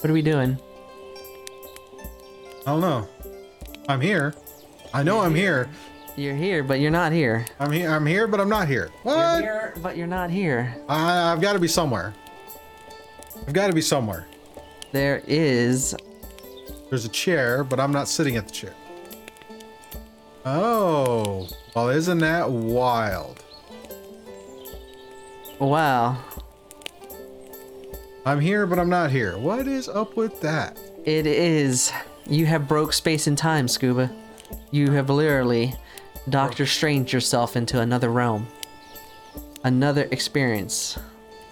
What are we doing? I don't know. I'm here. I know I'm here. You're here, but you're not here. I'm here. I'm here, but I'm not here. What? You're here, but you're not here. I, I've got to be somewhere. I've got to be somewhere. There is. There's a chair, but I'm not sitting at the chair. Oh, well, isn't that wild? Wow. I'm here, but I'm not here. What is up with that? It is. You have broke space and time, Scuba. You have literally Doctor Strange yourself into another realm. Another experience.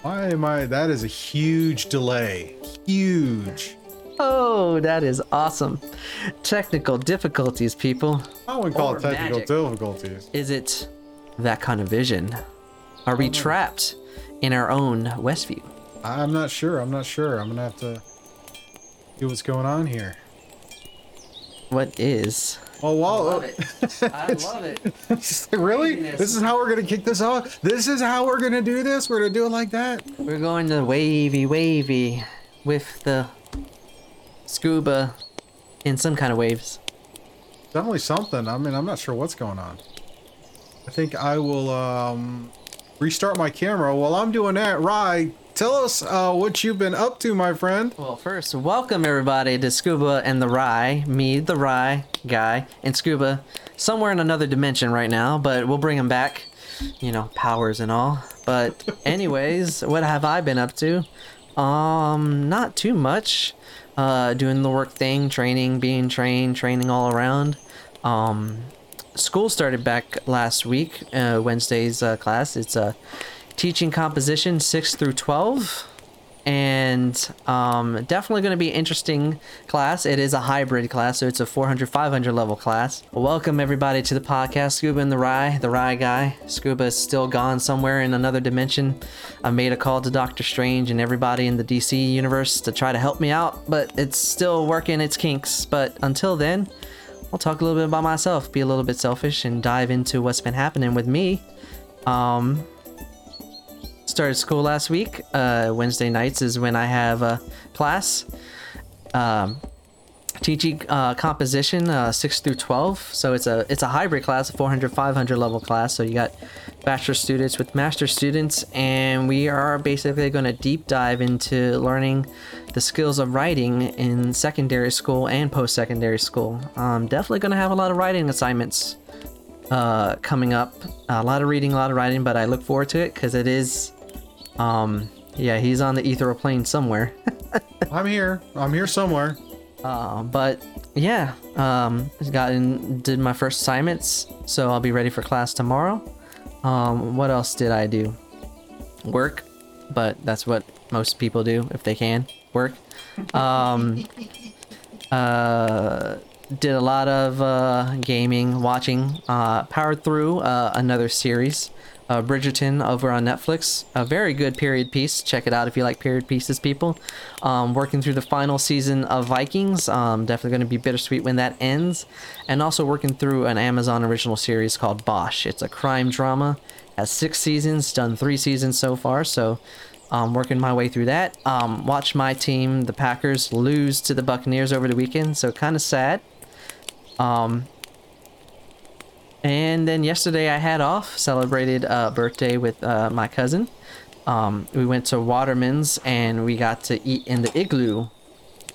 Why am I? That is a huge delay. Huge. Oh, that is awesome. Technical difficulties, people. I wouldn't call Or it technical magic. difficulties. Is it that kind of vision? Are we trapped in our own Westview? I'm not sure. I'm not sure. I'm gonna have to see what's going on here. What is? Oh, wow. love it. I love it. Like, really? Craziness. This is how we're gonna kick this off? This is how we're gonna do this? We're gonna do it like that? We're going to wavy, wavy with the scuba in some kind of waves. Definitely something. I mean, I'm not sure what's going on. I think I will um, restart my camera. While I'm doing that, Rye, tell us uh, what you've been up to, my friend. Well, first, welcome everybody to Scuba and the Rye. Me, the Rye guy, and Scuba somewhere in another dimension right now, but we'll bring him back. You know, powers and all. But anyways, what have I been up to? Um, not too much. Uh, doing the work thing, training, being trained, training all around. Um, school started back last week. Uh, Wednesday's uh, class. It's uh, teaching composition six through twelve, and um, definitely going to be interesting class. It is a hybrid class, so it's a 400, 500 level class. Welcome everybody to the podcast, Scuba and the Rye, the Rye guy. Scuba is still gone somewhere in another dimension. I made a call to Doctor Strange and everybody in the DC universe to try to help me out, but it's still working its kinks. But until then. I'll talk a little bit about myself, be a little bit selfish, and dive into what's been happening with me. Um, started school last week. Uh, Wednesday nights is when I have a class. Um, teaching uh, composition uh, 6 through 12 so it's a it's a hybrid class a 400 500 level class so you got bachelor students with master students and we are basically going to deep dive into learning the skills of writing in secondary school and post-secondary school um, definitely going to have a lot of writing assignments uh, coming up a lot of reading a lot of writing but i look forward to it because it is um, yeah he's on the ethereal plane somewhere I'm here. I'm here somewhere. Uh, but yeah, um, got in, did my first assignments, so I'll be ready for class tomorrow. Um, what else did I do? Work, but that's what most people do if they can work. Um, uh, did a lot of uh, gaming, watching, uh, powered through uh, another series, uh, Bridgerton over on Netflix. A very good period piece. Check it out if you like period pieces, people. Um, working through the final season of Vikings. Um, definitely going to be bittersweet when that ends. And also working through an Amazon original series called Bosch. It's a crime drama. Has six seasons, done three seasons so far. So um, working my way through that. Um, watched my team, the Packers, lose to the Buccaneers over the weekend, so kind of sad. Um, and then yesterday I had off, celebrated a birthday with uh, my cousin. Um, we went to Waterman's and we got to eat in the igloo.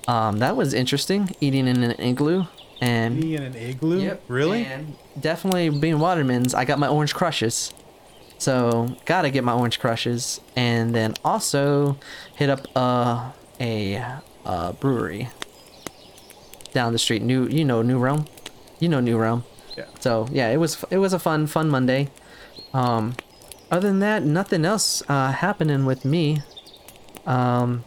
Um, that was interesting, eating in an igloo. And Me in an igloo? Yep. Really? And definitely being Waterman's, I got my orange crushes. So gotta get my orange crushes, and then also hit up uh, a uh, brewery down the street. New, you know, New Realm. You know New Realm. Yeah. So yeah, it was it was a fun fun Monday. Um, other than that, nothing else uh, happening with me. Um,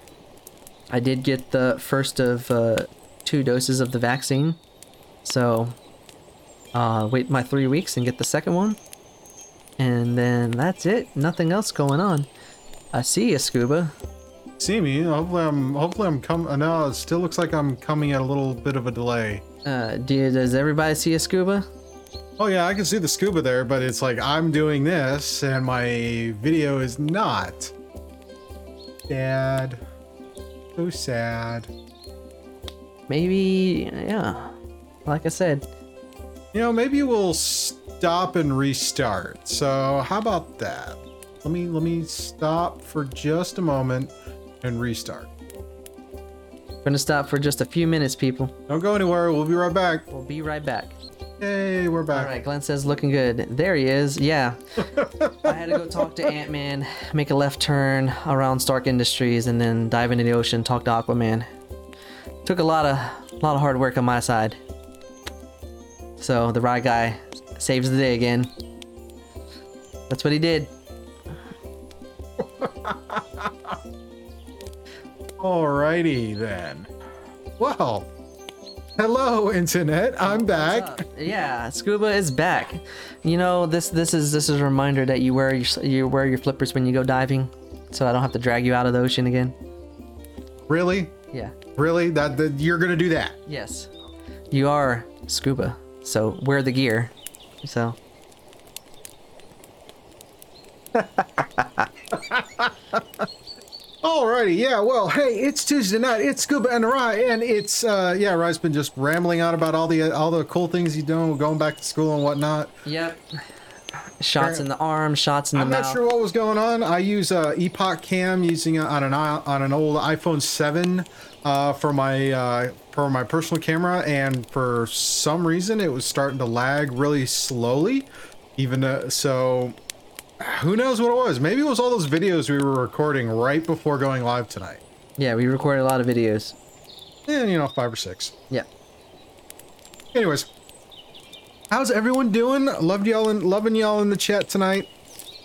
I did get the first of uh, two doses of the vaccine, so uh, wait my three weeks and get the second one, and then that's it. Nothing else going on. I see you, Scuba. See me? Hopefully I'm. Hopefully I'm coming. No, it still looks like I'm coming at a little bit of a delay. Uh, do you, does everybody see a Scuba? Oh yeah, I can see the scuba there, but it's like I'm doing this and my video is not. Dad. So sad. Maybe, yeah. Like I said, You know, maybe we'll stop and restart. So how about that? Let me let me stop for just a moment and restart. gonna stop for just a few minutes, people. Don't go anywhere. We'll be right back. We'll be right back. Hey, we're back. All right, Glenn says looking good. There he is. Yeah. I had to go talk to Ant Man, make a left turn around Stark Industries, and then dive into the ocean, talk to Aquaman. Took a lot of a lot of hard work on my side. So the right guy saves the day again. That's what he did. Alrighty then. Well, hello internet. I'm back. Yeah, Scuba is back. You know this this is this is a reminder that you wear your you wear your flippers when you go diving, so I don't have to drag you out of the ocean again. Really? Yeah. Really? That, that you're gonna do that? Yes. You are scuba, so wear the gear. So. Alrighty, yeah, well, hey, it's Tuesday night, it's Scuba and Rye, and it's, uh, yeah, Rye's been just rambling on about all the, all the cool things he's doing, going back to school and whatnot. Yep. Shots in the arm, shots in the mouth. I'm mouth. not sure what was going on. I use uh, EpocCam using on an on an old iPhone 7 uh, for my uh, for my personal camera, and for some reason it was starting to lag really slowly. Even uh, so, who knows what it was? Maybe it was all those videos we were recording right before going live tonight. Yeah, we recorded a lot of videos. And you know, five or six. Yeah. Anyways, how's everyone doing? Loved y'all in loving y'all in the chat tonight.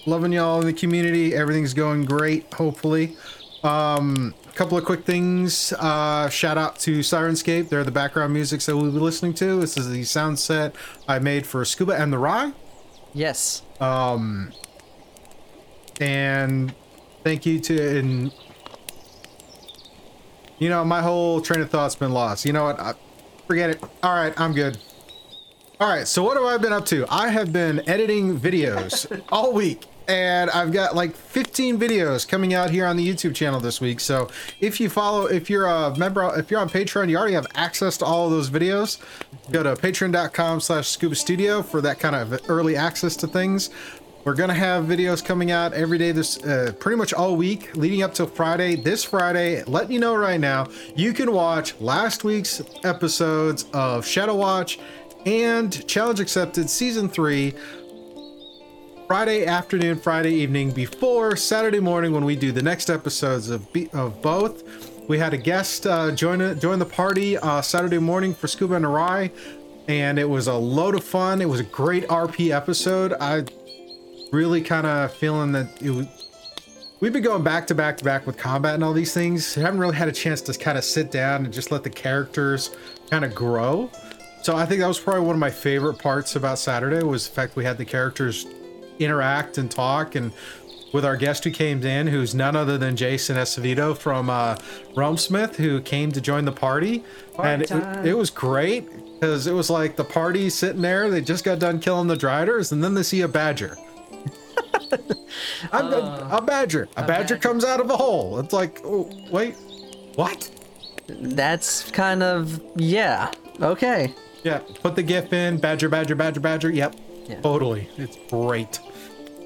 Loving y'all in the community. Everything's going great, hopefully. Um, a couple of quick things. Uh, shout out to Syrinscape. They're the background music that we'll be listening to. This is the sound set I made for Scuba and the Rye. Yes. And thank you to and you know my whole train of thought's been lost. You know what? I, forget it. All right, I'm good. All right, so what have I been up to? I have been editing videos all week, and I've got like 15 videos coming out here on the YouTube channel this week. So if you follow, if you're a member, if you're on Patreon, you already have access to all of those videos. Go to patreon.com/slash scuba studio for that kind of early access to things. We're gonna have videos coming out every day this uh, pretty much all week leading up till Friday. This Friday, letting you know right now, you can watch last week's episodes of Shadow Watch and Challenge Accepted Season 3 Friday afternoon, Friday evening before Saturday morning when we do the next episodes of be- of both. We had a guest uh, join it, join the party uh, Saturday morning for Scuba and Arai, and it was a load of fun. It was a great RP episode. I really kind of feeling that it was. We've been going back to back to back with combat and all these things. I haven't really had a chance to kind of sit down and just let the characters kind of grow. So I think that was probably one of my favorite parts about Saturday was the fact we had the characters interact and talk and with our guest who came in, who's none other than Jason Escovedo from uh, Realmsmith, who came to join the party. and it, it was great because it was like the party sitting there. They just got done killing the Driders, and then they see a badger. A, a- a badger. A, badger, badger. comes out of a hole. It's like, oh, wait, what? That's kind of yeah. Okay. Yeah, put the GIF in. Badger, badger, badger, badger. Yep, Yeah. totally. It's great.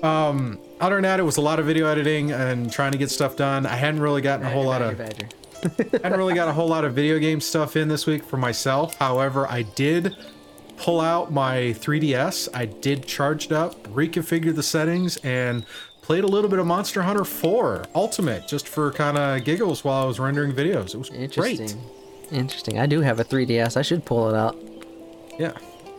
Um, other than that, it was a lot of video editing and trying to get stuff done. I hadn't really gotten a whole lot of badger. I hadn't really got a whole lot of video game stuff in this week for myself. However, I did pull out my 3DS. I did charge it up, reconfigure the settings, and played a little bit of Monster Hunter 4 Ultimate just for kind of giggles while I was rendering videos. It was Interesting. great. Interesting. I do have a 3DS. I should pull it out. Yeah.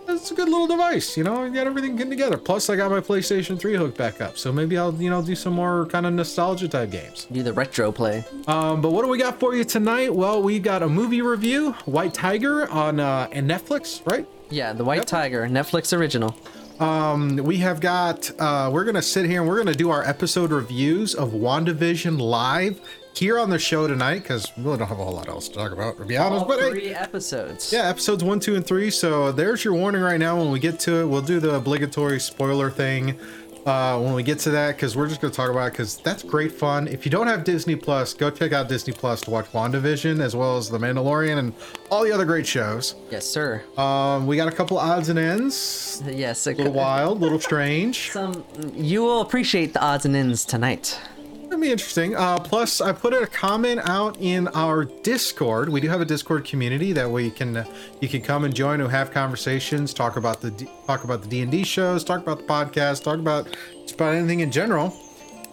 It's a good little device, you know, I got everything getting together. Plus I got my PlayStation 3 hooked back up. So maybe I'll, you know, do some more kind of nostalgia type games. Do the retro play. Um, but what do we got for you tonight? Well, we got a movie review, White Tiger on uh and Netflix, right? Yeah, the White Tiger, Netflix original. Um, We have got uh we're gonna sit here and we're gonna do our episode reviews of WandaVision live here on the show tonight, because we really don't have a whole lot else to talk about, to be honest. All but hey, three episodes. Yeah, episodes one, two, and three. So there's your warning right now. When we get to it, we'll do the obligatory spoiler thing. Uh, when we get to that because we're just going to talk about it because that's great fun. If you don't have Disney Plus, go check out Disney Plus to watch WandaVision as well as The Mandalorian and all the other great shows. Yes, sir. Um, we got a couple odds and ends. yes, A little wild, a little strange. Some you will appreciate the odds and ends tonight. That'd be interesting. Uh, plus, I put a comment out in our Discord. We do have a Discord community that we can uh, you can come and join to have conversations, talk about the talk about the D and D shows, talk about the podcast, talk about just about anything in general.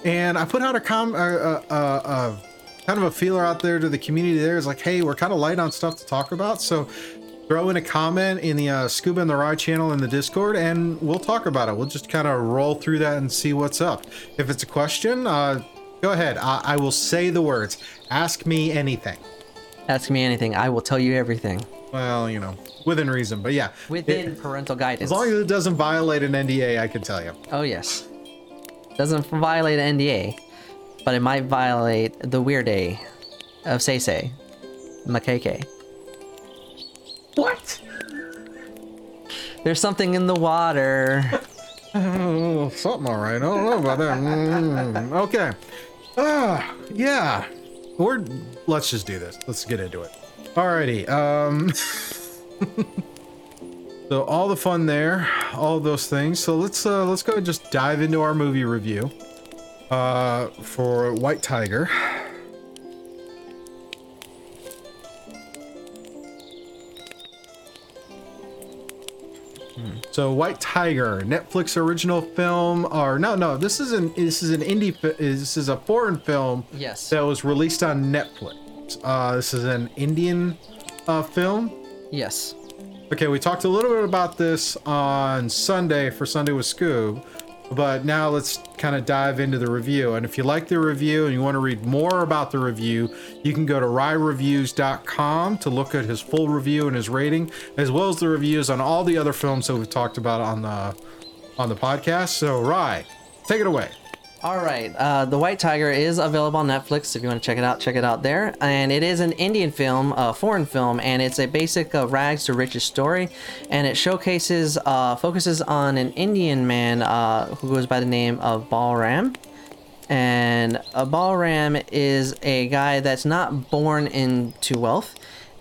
And I put out a com a kind of a feeler out there to the community. There is like, hey, we're kind of light on stuff to talk about, so throw in a comment in the uh, Scuba and the Rye channel in the Discord, and we'll talk about it. We'll just kind of roll through that and see what's up. If it's a question, uh, go ahead. I, I will say the words. Ask me anything. Ask me anything. I will tell you everything Well, you know, within reason, but yeah. within It- parental guidance. as long as it doesn't violate an NDA, I can tell you. oh yes, doesn't violate an NDA, but it might violate the weird day of Say Say, Makeke. What? There's something in the water. Oh, something all right. I don't know about that. Mm, okay. Ah, yeah. We're let's just do this. Let's get into it. Alrighty. Um. so all the fun there, all those things. So let's uh let's go and just dive into our movie review. Uh, for White Tiger. So White Tiger, Netflix original film, or no, no, this is an this is an indie. This is a foreign film Yes. that was released on Netflix. Uh, this is an Indian uh, film. Yes. Okay, we talked a little bit about this on Sunday for Sunday with Scoob, but now let's kind of dive into the review. And if you like the review and you want to read more about the review, you can go to ryreviews.com to look at his full review and his rating, as well as the reviews on all the other films that we've talked about on the on the podcast. So, Rye, take it away. All right. Uh, the White Tiger is available on Netflix. If you want to check it out, check it out there. And it is an Indian film, a foreign film, and it's a basic uh, rags to riches story. And it showcases, uh, focuses on an Indian man uh, who goes by the name of Balram. And a Balram is a guy that's not born into wealth.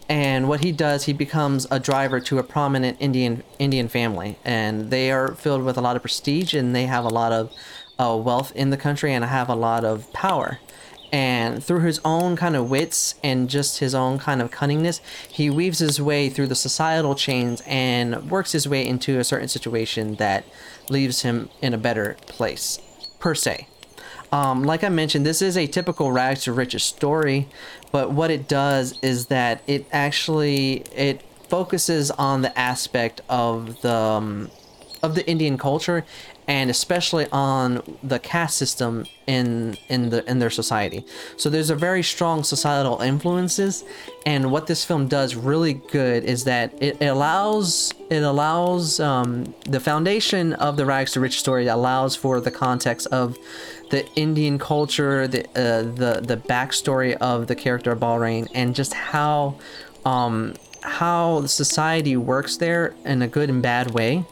And what he does, he becomes a driver to a prominent Indian Indian family, and they are filled with a lot of prestige, and they have a lot of uh, wealth in the country, and have a lot of power. And through his own kind of wits and just his own kind of cunningness, he weaves his way through the societal chains and works his way into a certain situation that leaves him in a better place, per se. Um, like I mentioned, this is a typical rags to riches story, but what it does is that it actually it focuses on the aspect of the um, of the Indian culture, and especially on the caste system in in the in their society. So there's a very strong societal influences, and what this film does really good is that it, allows it allows um, the foundation of the rags to rich story allows for the context of the Indian culture, the uh, the the backstory of the character of Balram, and just how um, how society works there in a good and bad way,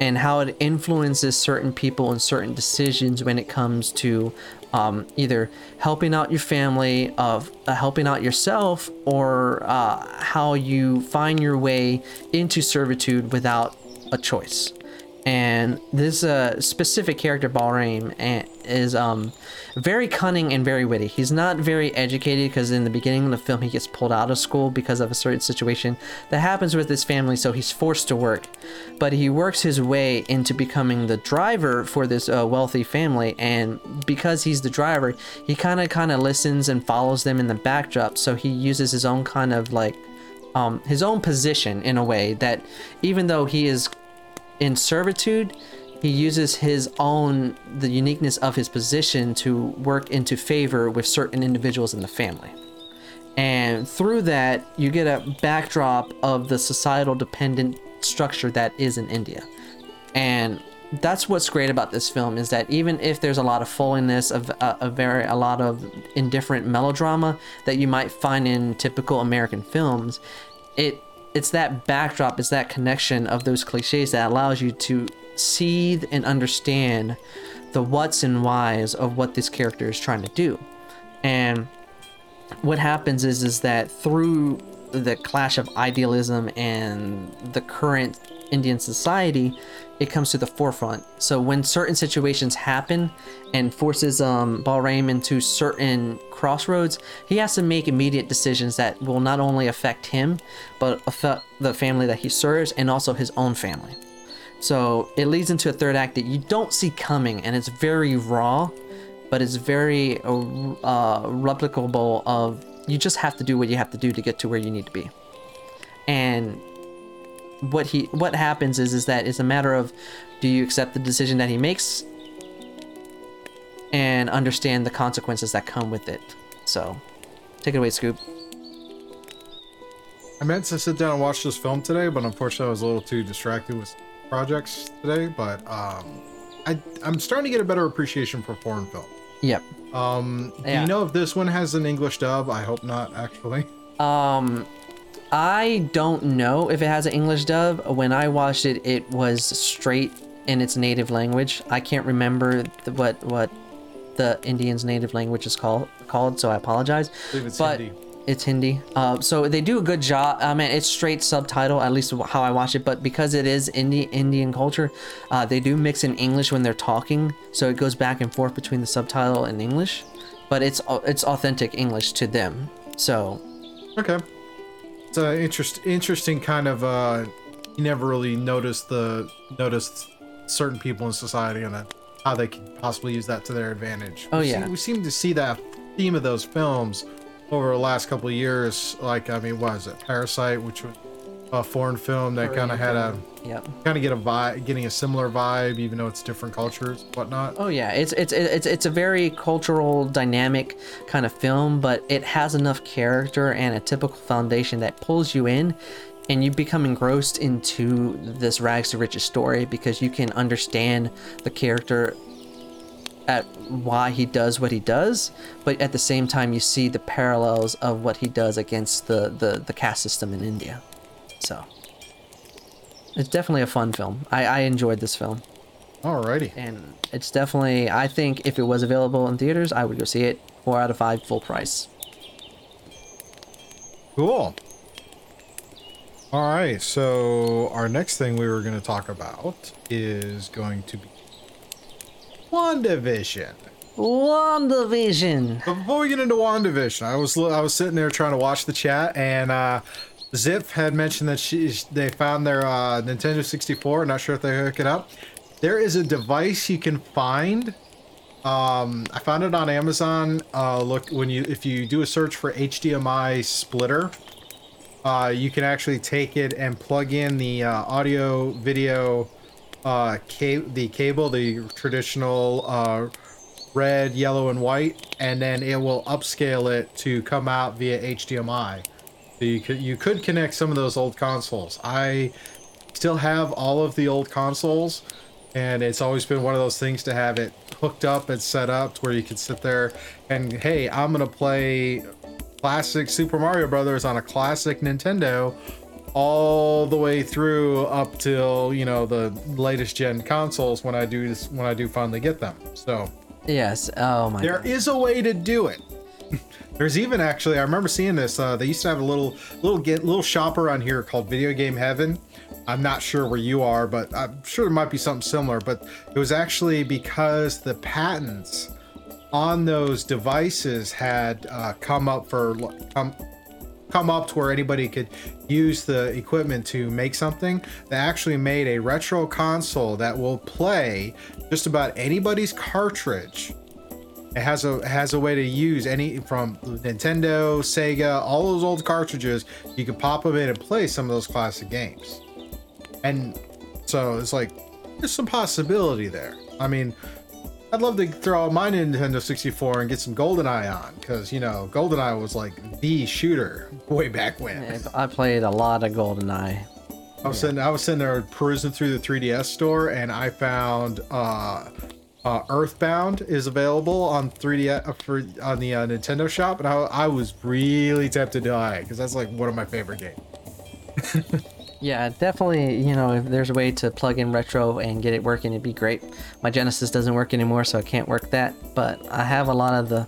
and how it influences certain people and certain decisions when it comes to um, either helping out your family, of uh, helping out yourself, or uh, how you find your way into servitude without a choice. And this uh, specific character Balram eh, is um, very cunning and very witty. He's not very educated because in the beginning of the film he gets pulled out of school because of a certain situation that happens with his family, so he's forced to work. But he works his way into becoming the driver for this uh, wealthy family, and because he's the driver, he kind of kind of listens and follows them in the backdrop. So he uses his own kind of like um, his own position in a way that even though he is in servitude he uses his own the uniqueness of his position to work into favor with certain individuals in the family. And through that you get a backdrop of the societal dependent structure that is in india. And that's what's great about this film is that even if there's a lot of foliness of uh, a very a lot of indifferent melodrama that you might find in typical american films it it's that backdrop it's that connection of those cliches that allows you to see and understand the what's and whys of what this character is trying to do. And what happens is is that through the clash of idealism and the current Indian society, it comes to the forefront. So when certain situations happen and forces um, Balram into certain crossroads, he has to make immediate decisions that will not only affect him, but affect the family that he serves and also his own family. So it leads into a third act that you don't see coming, and it's very raw, but it's very uh, replicable. Of you just have to do what you have to do to get to where you need to be, and what he what happens is is that it's a matter of do you accept the decision that he makes and understand the consequences that come with it. So, take it away, Scoop. I meant to sit down and watch this film today, but unfortunately I was a little too distracted with projects today. But um, I I'm starting to get a better appreciation for foreign film. Yep. Um, do Yeah. you know if this one has an English dub? I hope not, actually. Um, I don't know if it has an English dub. When I watched it, it was straight in its native language. I can't remember the, what what the Indian's native language is called called, so I apologize. believe it's but Hindi. It's Hindi. Uh, so they do a good job. I mean, it's straight subtitle, at least how I watch it. But because it is Indi- Indian culture, uh, they do mix in English when they're talking, so it goes back and forth between the subtitle and English. But it's it's authentic English to them. So Okay. It's an interest, interesting kind of. Uh, you never really notice the noticed certain people in society and how they could possibly use that to their advantage. Oh, we yeah. see, we seem to see that theme of those films over the last couple of years. Like I mean, what is it? Parasite, which was a foreign film that kind of had a Yep. kind of get a vibe, getting a similar vibe, even though it's different cultures, whatnot. Oh yeah, it's it's it's it's a very cultural, dynamic kind of film, but it has enough character and a typical foundation that pulls you in, and you become engrossed into this rags to riches story because you can understand the character at why he does what he does, but at the same time you see the parallels of what he does against the the, the caste system in India. So it's definitely a fun film. I, I enjoyed this film Alrighty. and it's definitely i think if it was available in theaters i would go see it four out of five full price Cool. All right, so our next thing we were going to talk about is going to be WandaVision. WandaVision. But before we get into WandaVision, I was I was sitting there trying to watch the chat, and uh, Zip had mentioned that she they found their uh, Nintendo 64. Not sure if they hook it up. There is a device you can find. Um, I found it on Amazon. Uh, look when you if you do a search for HDMI splitter, uh, you can actually take it and plug in the uh, audio video uh, ca- the cable, the traditional uh, red, yellow, and white, and then it will upscale it to come out via HDMI. So you could you could connect some of those old consoles. I still have all of the old consoles, and it's always been one of those things to have it hooked up and set up to where you can sit there and hey, I'm gonna play classic Super Mario Brothers on a classic Nintendo all the way through up till you know the latest gen consoles when I do this when I do finally get them. So yes oh my there god is a way to do it. There's even actually I remember seeing this. Uh, they used to have a little little get little shop around here called Video Game Heaven. I'm not sure where you are, but I'm sure there might be something similar. But it was actually because the patents on those devices had uh, come up for come come up to where anybody could use the equipment to make something. They actually made a retro console that will play just about anybody's cartridge. It has a has a way to use any from Nintendo, Sega, all those old cartridges. You can pop them in and play some of those classic games. And so it's like there's some possibility there. I mean, I'd love to throw out my Nintendo 64 and get some GoldenEye on, because you know GoldenEye was like the shooter way back when. i played a lot of goldeneye I was sitting, I was sitting there perusing through the 3DS store, and I found uh, uh, Earthbound is available on 3D uh, for on the uh, Nintendo shop, and I, I was really tempted to buy it because that's like one of my favorite games. Yeah, definitely. You know, if there's a way to plug in retro and get it working, it'd be great. My Genesis doesn't work anymore, so I can't work that. But I have a lot of the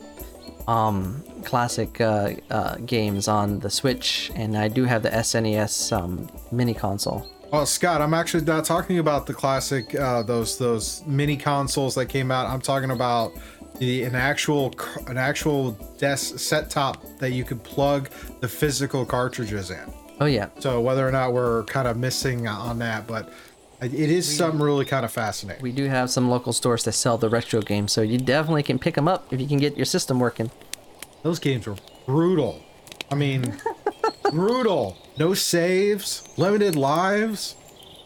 um, classic uh, uh, games on the Switch, and I do have the SNES um, mini console. Well, Scott, I'm actually not talking about the classic uh, those those mini consoles that came out. I'm talking about the an actual an actual desk set top that you could plug the physical cartridges in. Oh yeah, So whether or not we're kind of missing on that, but it is something really kind of fascinating. we do have some local stores that sell the retro games, so you definitely can pick them up if you can get your system working. Those games were brutal. I mean, brutal. No saves, limited lives,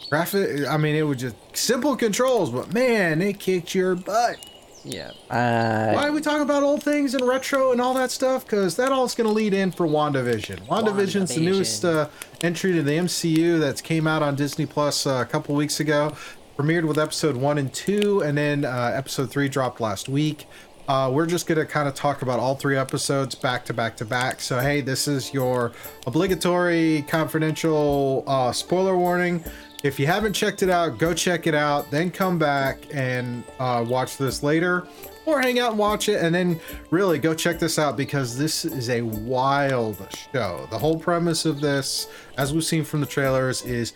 graphic. I mean, it was just simple controls, but man, it kicked your butt. Yeah. Uh, Why are we talking about old things and retro and all that stuff? Because that all is going to lead in for WandaVision. WandaVision's the newest uh, entry to the MCU that's came out on Disney Plus uh, a couple weeks ago. Premiered with episode one and two, and then uh, episode three dropped last week. Uh, we're just going to kind of talk about all three episodes back to back to back. So, hey, this is your obligatory confidential uh, spoiler warning. If you haven't checked it out, go check it out, then come back and uh, watch this later, or hang out and watch it, and then really go check this out because this is a wild show. The whole premise of this, as we've seen from the trailers, is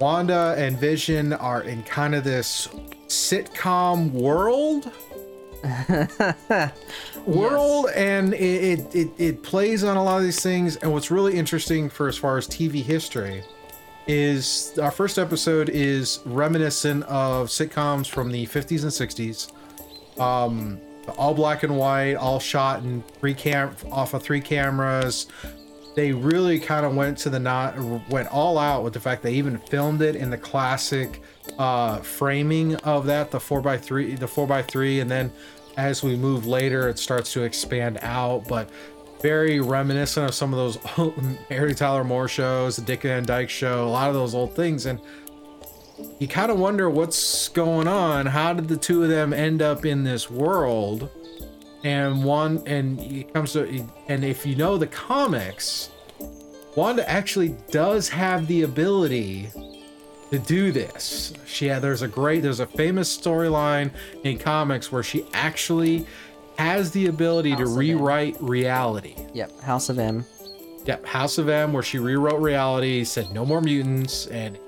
Wanda and Vision are in kind of this sitcom world world and it, it, it, it plays on a lot of these things and what's really interesting for as far as tv history is our first episode is reminiscent of sitcoms from the 50s and 60s um all black and white all shot in three cam off of three cameras. They really kind of went to the not went all out with the fact they even filmed it in the classic uh framing of that the 4x3 the 4x3 and then as we move later it starts to expand out but very reminiscent of some of those old Mary Tyler Moore shows, the Dick Van Dyke show, a lot of those old things. And you kind of wonder what's going on. How did the two of them end up in this world? And one, and it comes to, and if you know the comics, Wanda actually does have the ability to do this. She had, there's a great, there's a famous storyline in comics where she actually has the ability to House M. rewrite reality. Yep. House of M. Yep, House of M, where she rewrote reality, said no more mutants, and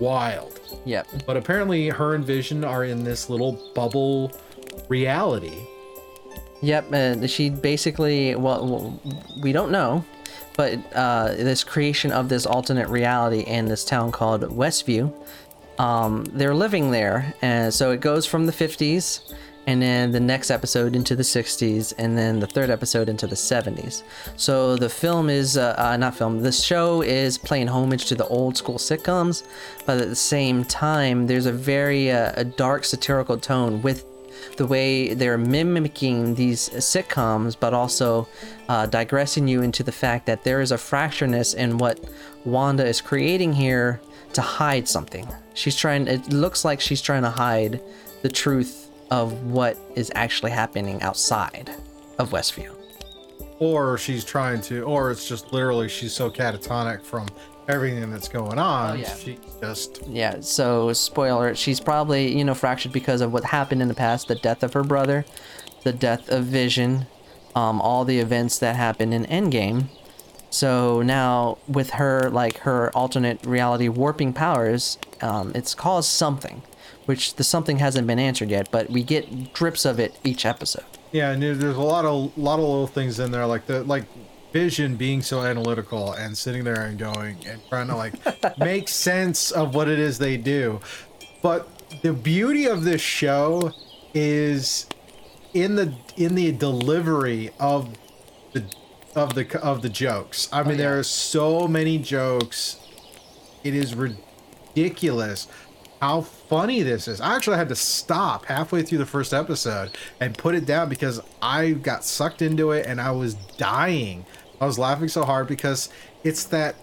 wild. Yep. But apparently, her and Vision are in this little bubble reality. Yep, uh, she basically, well, well, we don't know, but uh, this creation of this alternate reality in this town called Westview, um, they're living there, and so it goes from the 50s, and then the next episode into the 60s, and then the third episode into the 70s. So the film is, uh, uh, not film, the show is playing homage to the old school sitcoms, but at the same time, there's a very uh, a dark satirical tone with the way they're mimicking these sitcoms, but also uh, digressing you into the fact that there is a fractureness in what Wanda is creating here to hide something. She's trying, it looks like she's trying to hide the truth of what is actually happening outside of Westview. Or she's trying to, or it's just literally she's so catatonic from everything that's going on. Oh, yeah. She just, Yeah, so spoiler, she's probably, you know, fractured because of what happened in the past, the death of her brother, the death of Vision, um, all the events that happened in Endgame. So now with her like her alternate reality warping powers, um, it's caused something, which the something hasn't been answered yet, but we get drips of it each episode. yeah, and there's a lot of, lot of little things in there, like the, like, Vision being so analytical and sitting there and going and trying to like make sense of what it is they do. But the beauty of this show is in the in the delivery of the of the of the jokes. I mean, oh, yeah. there are so many jokes. It is ridiculous how funny this is. I actually had to stop halfway through the first episode and put it down because I got sucked into it and I was dying. I was laughing so hard because it's that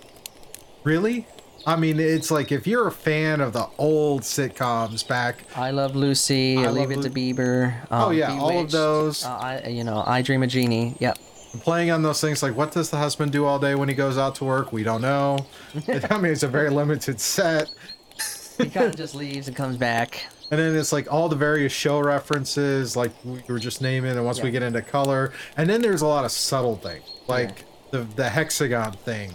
really I mean, it's like if you're a fan of the old sitcoms back I Love Lucy, I Leave Love It to Beaver. Oh, um, yeah, all of those. Uh, I, you know, I Dream a Jeannie. Yep. playing on those things like what does the husband do all day when he goes out to work? We don't know. I mean, it's a very limited set. He kind of just leaves and comes back. And then it's like all the various show references, like we were just naming, and once we get into color, and then there's a lot of subtle things, like the the hexagon thing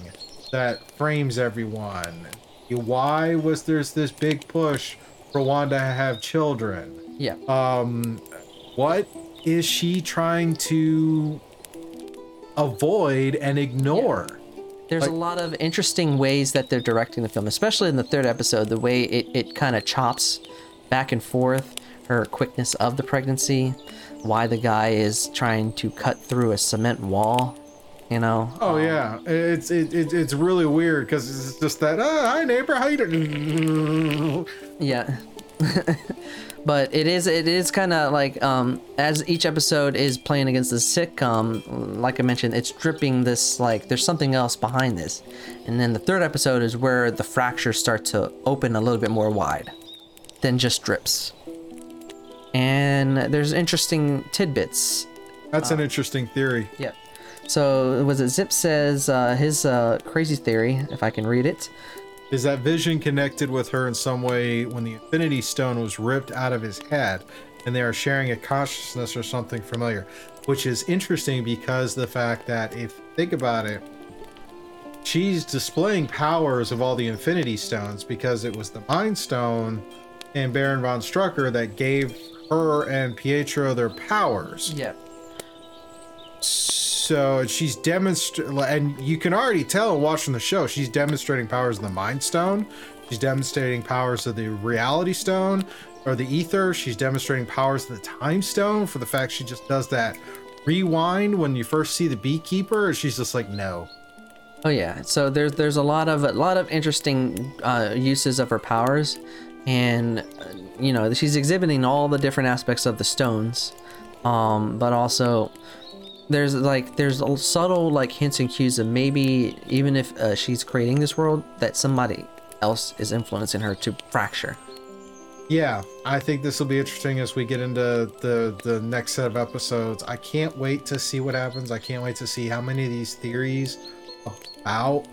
that frames everyone. Why was there's this big push for Wanda to have children? Yeah. Um, what is she trying to avoid and ignore? There's a lot of interesting ways that they're directing the film, especially in the third episode, the way it, it kind of chops back and forth, her quickness of the pregnancy, why the guy is trying to cut through a cement wall, you know? Oh yeah, it's it, it it's really weird because it's just that. Oh, hi neighbor, how you doing? Yeah. but it is it is kind of like um as each episode is playing against the sitcom like i mentioned it's dripping this like there's something else behind this and then the third episode is where the fractures start to open a little bit more wide than just drips and there's interesting tidbits That's an interesting theory. Yep. So was it Zip says uh, his uh, crazy theory, if I can read it. Is that Vision connected with her in some way when the Infinity Stone was ripped out of his head, and they are sharing a consciousness or something familiar? Which is interesting because the fact that if you think about it, she's displaying powers of all the Infinity Stones because it was the Mind Stone and Baron von Strucker that gave her and Pietro their powers. So she's demonstrating, and you can already tell watching the show, she's demonstrating powers of the Mind Stone. She's demonstrating powers of the Reality Stone or the Aether. She's demonstrating powers of the Time Stone for the fact she just does that rewind when you first see the Beekeeper. She's just like, no. Oh yeah. So there's there's a lot of a lot of interesting uh, uses of her powers, and uh, you know she's exhibiting all the different aspects of the stones, um, but also there's like there's a subtle like hints and cues of maybe even if uh, she's creating this world that somebody else is influencing her to fracture. Yeah, I think this will be interesting as we get into the the next set of episodes. I can't wait to see what happens. I can't wait to see how many of these theories about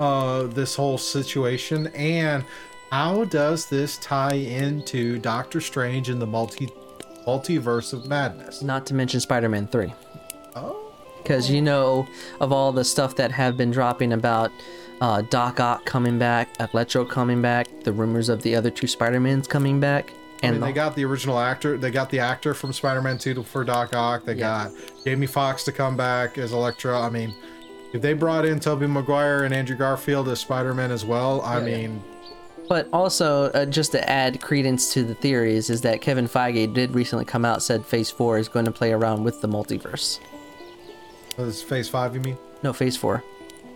uh this whole situation and how does this tie into Doctor Strange and the multi multiverse of madness. Not to mention Spider-Man three. Oh, because you know of all the stuff that have been dropping about uh, Doc Ock coming back, Electro coming back, the rumors of the other two Spider-Mans coming back, I and mean, they got the original actor. They got the actor from Spider-Man 2 to- for Doc Ock. They Yeah. got Jamie Foxx to come back as Electro. I mean, if they brought in Tobey Maguire and Andrew Garfield as Spider-Man as well, I Yeah, yeah. mean, but also uh, just to add credence to the theories is that Kevin Feige did recently come out said Phase Four is going to play around with the multiverse. This is Phase Five. You mean? No, Phase Four.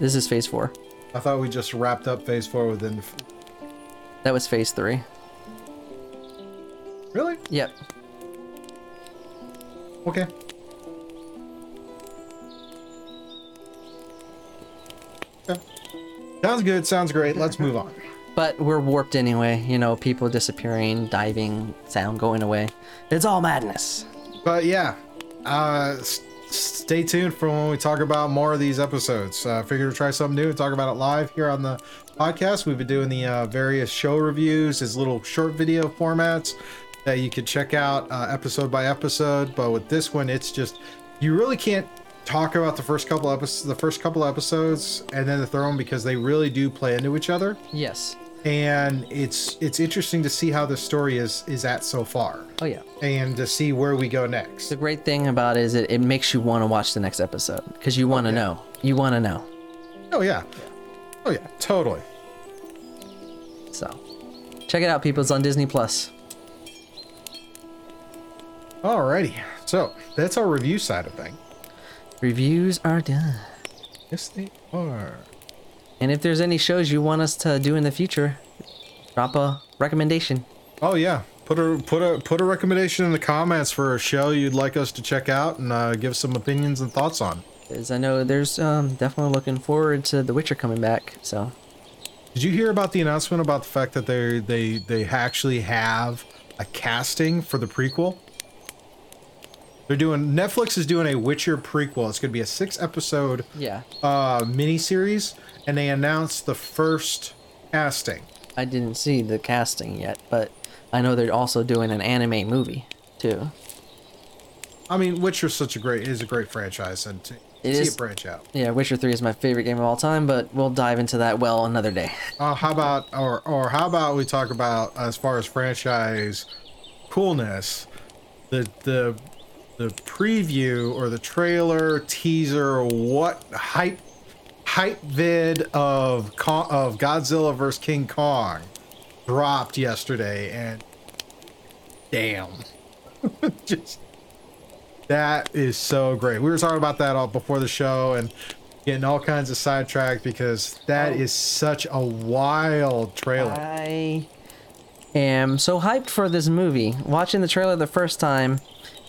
This is Phase Four. I thought we just wrapped up Phase Four within. That was Phase Three. Really? Yep. Okay. Okay. Sounds good. Sounds great. Let's move on. But we're warped anyway. You know, people disappearing, diving, sound going away. It's all madness. But yeah, uh, stay tuned for when we talk about more of these episodes. Uh, figure to try something new and talk about it live here on the podcast. We've been doing the uh, various show reviews as little short video formats that you can check out uh, episode by episode. But with this one, it's just you really can't talk about the first couple episodes, the first couple episodes, and then the third one because they really do play into each other. Yes. And it's it's interesting to see how the story is is at so far, Oh yeah. and to see where we go next. The great thing about it is it, it makes you want to watch the next episode because you want to know. You want to know. Oh yeah. Oh yeah, totally. So, check it out, people. It's on Disney Plus. Alrighty. So that's our review side of thing. Reviews are done. Yes, they are. And if there's any shows you want us to do in the future, drop a recommendation. Oh yeah. Put a put a put a recommendation in the comments for a show you'd like us to check out and uh, give some opinions and thoughts on. Because I know there's um, definitely looking forward to The Witcher coming back. So, Did you hear about the announcement about the fact that they they they actually have a casting for the prequel? They're doing Netflix is doing a Witcher prequel. It's going to be a six episode Yeah. uh miniseries, and they announced the first casting. I didn't see the casting yet, but I know they're also doing an anime movie too. I mean, Witcher's such a great is a great franchise, and to It see is- it branch out. Yeah, Witcher 3 is my favorite game of all time, but we'll dive into that well another day. Uh, how about or or how about we talk about as far as franchise coolness, the the the preview or the trailer teaser, what hype hype vid of Ko- of Godzilla vs King Kong dropped yesterday, and damn, just that is so great. We were talking about that all before the show and getting all kinds of sidetracked because that oh. is Oh. such a wild trailer. I am so hyped for this movie. Watching the trailer the first time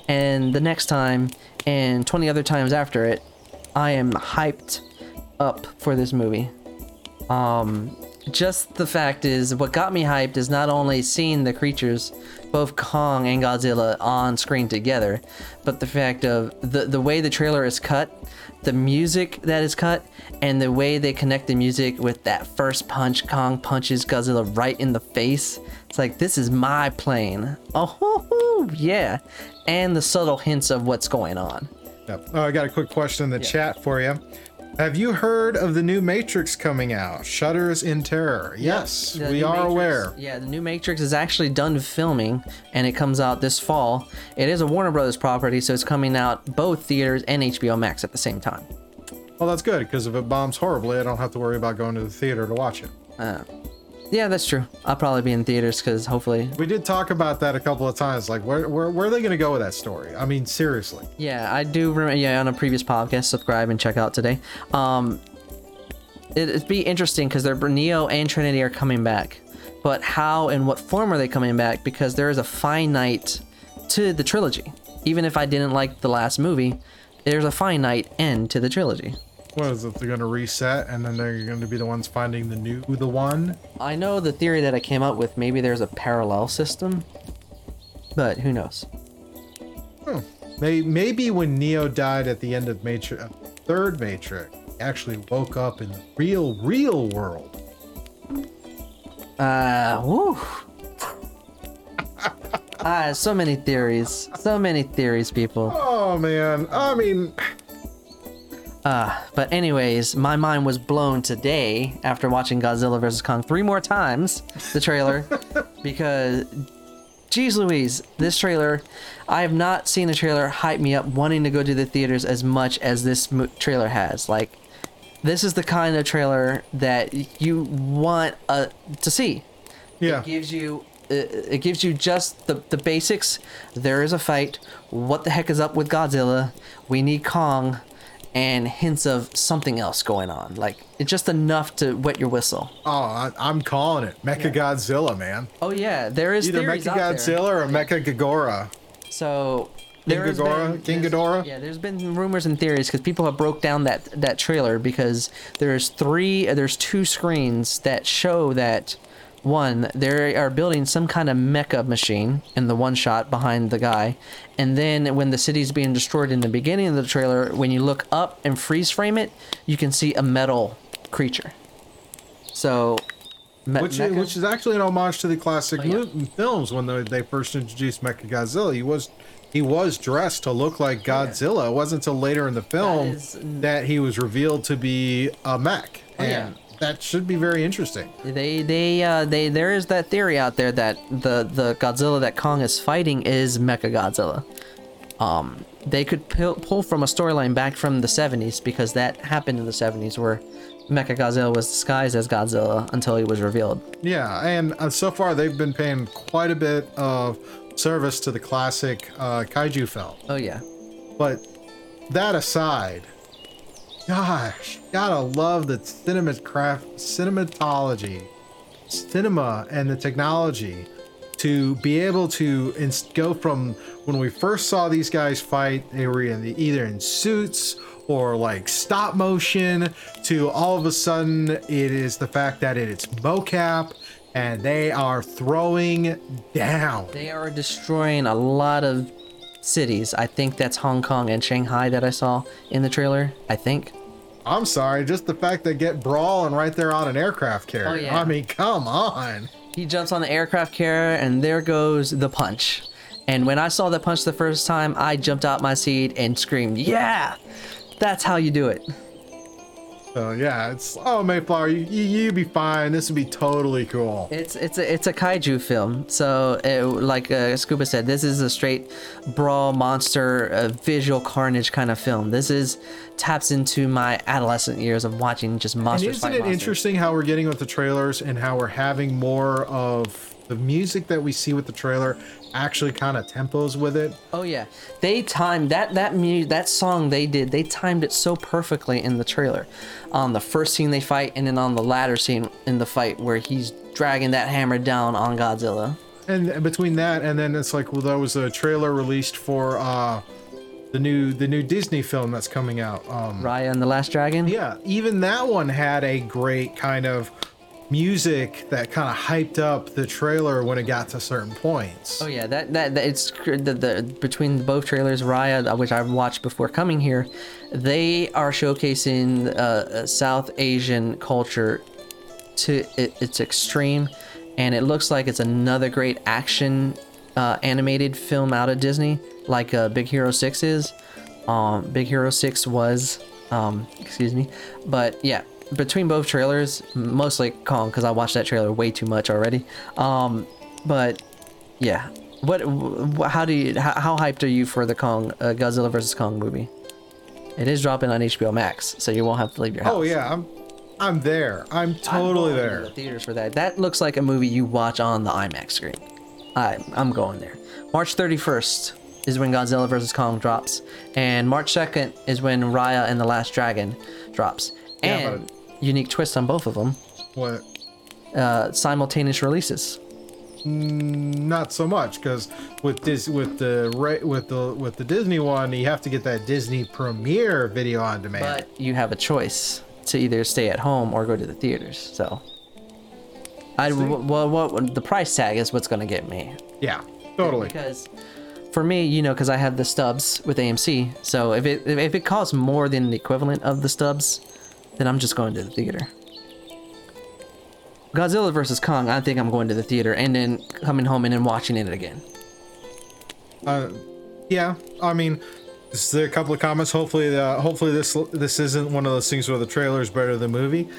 and the next time and 20 other times after it, I am hyped up for this movie. Um just the fact is what got me hyped is not only seeing the creatures both Kong and Godzilla on screen together, but the fact of the the way the trailer is cut, the music that is cut, and the way they connect the music with that first punch Kong punches Godzilla right in the face. It's like this is my plane. Oh hoo, hoo, yeah. And the subtle hints of what's going on. Yep. Oh, I got a quick question in the chat for you. Have you heard of the new Matrix coming out? Shutters in Terror. Yes, we are Matrix- aware. Yeah, the new Matrix is actually done filming and it comes out this fall. It is a Warner Brothers property, so it's coming out both theaters and HBO Max at the same time. Well, that's good because if it bombs horribly, I don't have to worry about going to the theater to watch it. Uh, Yeah, that's true. I'll probably be in theaters because hopefully. We did talk about that a couple of times. Like, where where, where are they going to go with that story? I mean, seriously. Yeah, I do remember. Yeah, on a previous podcast, subscribe and check out today. Um, it, it'd be interesting because they're Neo and Trinity are coming back, but how and what form are they coming back? Because there is a finite to the trilogy. Even if I didn't like the last movie, there's a finite end to the trilogy. What is it? They're going to reset, and then they're going to be the ones finding the new the one. I know the theory that I came up with. Maybe there's a parallel system, but who knows? Maybe, maybe when Neo died at the end of Matrix, third Matrix, he actually woke up in the real, real world. Uh, woo. ah, so many theories. So many theories, people. Oh man, I mean, Uh, but anyways, my mind was blown today after watching Godzilla vs. Kong three more times, the trailer, because, geez Louise, this trailer, I have not seen a trailer hype me up wanting to go to the theaters as much as this mo- trailer has. Like, this is the kind of trailer that you want uh, to see. yeah, It gives you it it gives you just the, the basics. There is a fight. What the heck is up with Godzilla? We need Kong, and hints of something else going on. Like it's just enough to wet your whistle. oh, I, I'm calling it Mecha Godzilla, man. Oh yeah, there is Either Mecha. Godzilla or Mecha Gagora. So King there Ghidorah? been- King Ghidorah? Yeah, there's been rumors and theories because people have broke down that that trailer because there's three, there's two screens that show that one they are building some kind of mecha machine in the one shot behind the guy, and then when the city's being destroyed in the beginning of the trailer, when you look up and freeze frame it, you can see a metal creature. So. me- Which, mecha- which is actually an homage to the classic Oh, yeah. films when they, they first introduced Mecha Godzilla. He was he was dressed to look like oh, Godzilla. It wasn't until later in the film that, is- he was revealed to be a mech, Oh, yeah. That should be very interesting. They they uh they there is that theory out there that the the Godzilla that Kong is fighting is Mecha Godzilla. Um, they could pull, pull from a storyline back from the 70s because that happened in the 70s where Mecha Godzilla was disguised as Godzilla until he was revealed. Yeah, and uh, so far they've been paying quite a bit of service to the classic uh, kaiju film. Oh yeah. But that aside, gosh, gotta love the cinematograph, cinematology, cinema, and the technology to be able to go from when we first saw these guys fight, they were in the, either in suits or like stop motion, to all of a sudden it is the fact that it, it's mocap and they are throwing down. They are destroying a lot of cities. I think that's Hong Kong and Shanghai that I saw in the trailer. I think. I'm sorry, just the fact they get brawling right there on an aircraft carrier. Oh, yeah. I mean, come on. He jumps on the aircraft carrier, and there goes the punch. And when I saw the punch the first time, I jumped out my seat and screamed, "Yeah, that's how you do it." So yeah, it's oh Mayflower, you you you'd be fine. This would be totally cool. It's it's a it's a kaiju film. So it, like uh, Scuba said, this is a straight brawl monster uh, visual carnage kind of film. This is taps into my adolescent years of watching just And monsters isn't fight it monsters. interesting how we're getting with the trailers and how we're having more of the music that we see with the trailer actually kind of tempos with it? Oh yeah, they timed that that mu- that song they did. They timed it so perfectly in the trailer, on the first scene they fight, and then on the latter scene in the fight where he's dragging that hammer down on Godzilla. And between that and then it's like well, there was a trailer released for uh the new the new Disney film that's coming out. Um Raya and the Last Dragon. Yeah, even that one had a great kind of music that kind of hyped up the trailer when it got to certain points. Oh yeah, that that, that it's the, the between both trailers, Raya, uh, which I've watched before coming here, they are showcasing uh, uh, South Asian culture to it, its extreme, and it looks like it's another great action uh, animated film out of Disney, like uh, Big Hero Six is. Um, Big Hero Six was, um, excuse me, but yeah, between both trailers, mostly Kong because I watched that trailer way too much already. Um, but yeah, what, wh- how do you, how, how hyped are you for the Kong uh, Godzilla vs Kong movie? It is dropping on HBO Max, so you won't have to leave your house. Oh yeah, I'm I'm there. I'm I'm totally to there. the theaters for that. That looks like a movie you watch on the IMAX screen. I I'm going there. March 31st is when Godzilla vs Kong drops, and March 2nd is when Raya and the Last Dragon drops. And unique twist on both of them, What? uh, simultaneous releases. Not so much because with this with the ra- with the with the Disney one, you have to get that Disney Premiere video on demand. But you have a choice to either stay at home or go to the theaters. So, I well, what the price tag is what's going to get me. yeah, totally. Because for me, you know, because I have the stubs with AMC, so if it if it costs more than the equivalent of the stubs, then I'm just going to the theater. Godzilla vs Kong, I think I'm going to the theater and then coming home and then watching it again. Uh, yeah, I mean, is a couple of comments. Hopefully, uh, hopefully this this isn't one of those things where the trailer is better than the movie.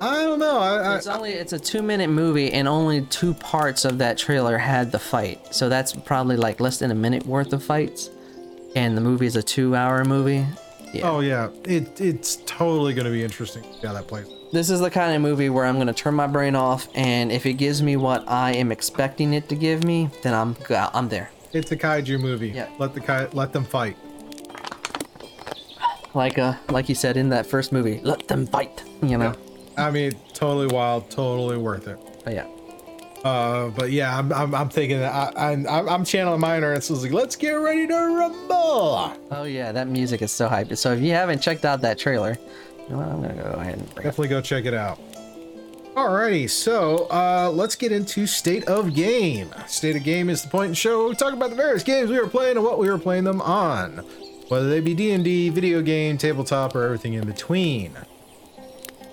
I don't know. I, It's I, only it's a two minute movie and only two parts of that trailer had the fight, so that's probably like less than a minute worth of fights, and the movie is a two hour movie. Yeah. oh yeah, it it's totally gonna be interesting. Yeah, that plays. This is the kind of movie where I'm gonna turn my brain off, and if it gives me what I am expecting it to give me, then I'm I'm there. It's a kaiju movie. Yeah. Let the kai- let them fight. Like uh, like you said in that first movie, let them fight. You know. I mean, totally wild, totally worth it. But yeah. Uh, but yeah, I'm, I'm, I'm thinking that I, I, I'm I'm channeling my inner and like, let's get ready to rumble. Oh yeah, that music is so hyped. So if you haven't checked out that trailer, you know what, I'm gonna go ahead and bring it. Definitely go check it out. Alrighty, so uh, let's get into State of Game. State of Game is the point in the show where we talk about the various games we were playing and what we were playing them on, whether they be D&D, video game, tabletop, or everything in between.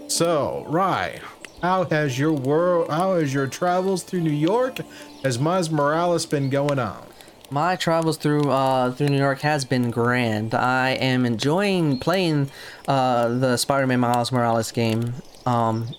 So, Rye, how has your world, how has your travels through New York, has Miles Morales been going on? My travels through uh through New York has been grand. I am enjoying playing uh the Spider-Man Miles Morales game. Um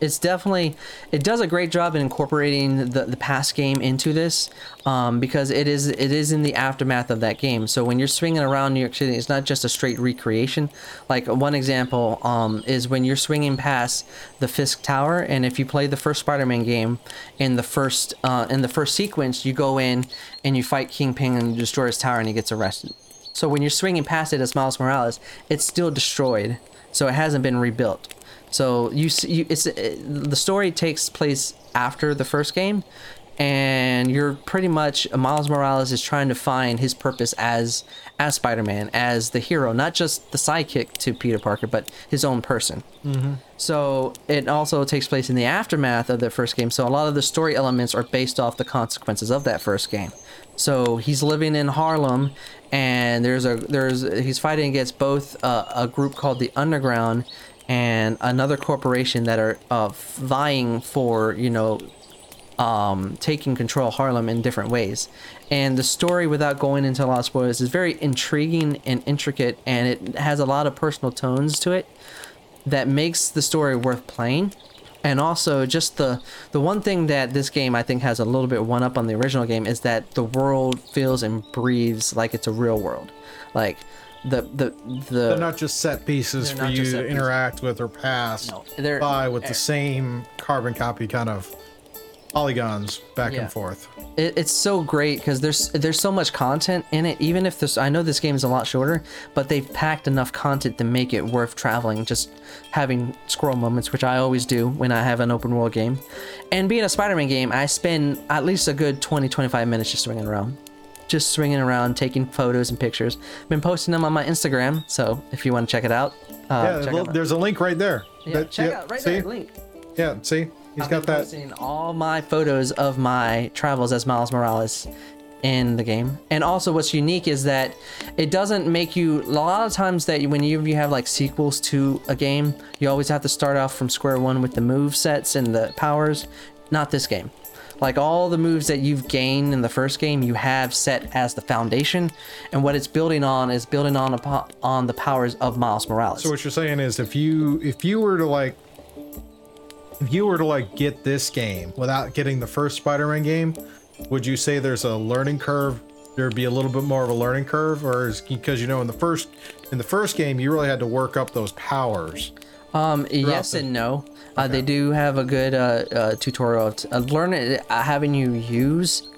it's definitely it does a great job in incorporating the, the past game into this um, because it is it is in the aftermath of that game. So when you're swinging around new york city it's not just a straight recreation. Like one example um, is when you're swinging past the fisk tower and if you play the first spider-man game in the first uh, in the first sequence you go in and you fight kingpin and destroy his tower and he gets arrested. So when you're swinging past it as miles morales it's still destroyed. So it hasn't been rebuilt so you see, you, it's uh, the story takes place after the first game, and you're pretty much Miles Morales is trying to find his purpose as as Spider-Man, as the hero, not just the sidekick to Peter Parker, but his own person. So it also takes place in the aftermath of the first game. So a lot of the story elements are based off the consequences of that first game. So he's living in Harlem, and there's a there's he's fighting against both uh, a group called the Underground and another corporation that are uh, vying for you know um, taking control of Harlem in different ways. And the story, without going into a lot of spoilers, is very intriguing and intricate, and it has a lot of personal tones to it that makes the story worth playing. And also, just the the one thing that this game I think has a little bit one up on the original game is that the world feels and breathes like it's a real world, like the the the They're not just set pieces for not you just to pieces. interact with or pass No, they're- by with eh. the same carbon copy kind of polygons back Yeah. and forth. it, it's so great because there's there's so much content in it even if this i know this game is a lot shorter but they've packed enough content to make it worth traveling just having scroll moments which i always do when i have an open world game and being a spider-man game i spend at least a good 20 25 minutes just swinging around just swinging around taking photos and pictures I've been posting them on my instagram so if you want to check it out uh, yeah, well, out there's a link right there. yeah, That- check yeah, out right see? there link Yeah, see? He's I've got been that. posting all my photos of my travels as Miles Morales in the game. And also, what's unique is that it doesn't make you. A lot of times that when you you have like sequels to a game, you always have to start off from square one with the move sets and the powers. Not this game. Like all the moves that you've gained in the first game, you have set as the foundation, and what it's building on is building on upon, on the powers of Miles Morales. So what you're saying is if you if you were to like if you were to like get this game without getting the first Spider-Man game, would you say there's a learning curve? There'd be a little bit more of a learning curve, or is because you know in the first in the first game you really had to work up those powers. Um, yes and no. Uh, they do have a good uh, uh, tutorial. T- uh, learn it, uh, having you use.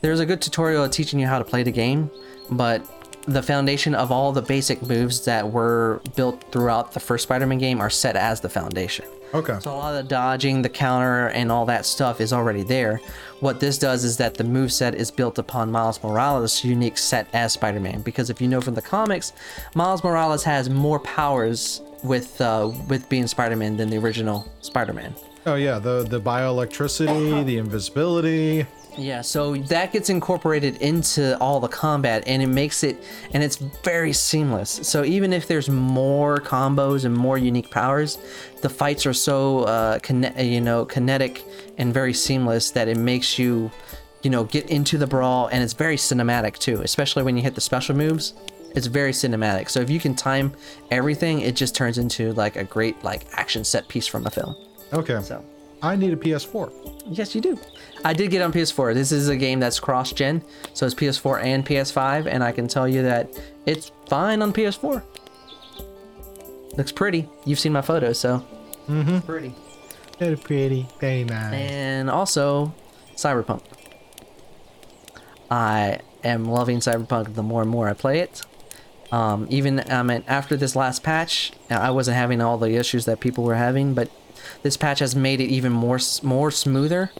There's a good tutorial teaching you how to play the game, but the foundation of all the basic moves that were built throughout the first Spider-Man game are set as the foundation. Okay. So a lot of the dodging, the counter, and all that stuff is already there. What this does is that the move set is built upon Miles Morales' unique set as Spider-Man. Because if you know from the comics, Miles Morales has more powers with uh, with being Spider-Man than the original Spider-Man. Oh yeah, the the bioelectricity, the invisibility. Yeah, so that gets incorporated into all the combat and it makes it and it's very seamless. So even if there's more combos and more unique powers, the fights are so uh you know, kinetic and very seamless that it makes you you know, get into the brawl and it's very cinematic too, especially when you hit the special moves. It's very cinematic. So if you can time everything, it just turns into like a great like action set piece from a film. Okay. So I need a PS4. Yes, you do. I did get on PS4. This is a game that's cross-gen, so it's PS4 and PS5, and I can tell you that it's fine on PS4. Looks pretty. You've seen my photos, so mm-hmm. pretty. Very pretty, very nice. And also, Cyberpunk. I am loving Cyberpunk the more and more I play it. Um, even I mean, after this last patch, I wasn't having all the issues that people were having, but this patch has made it even more more smoother.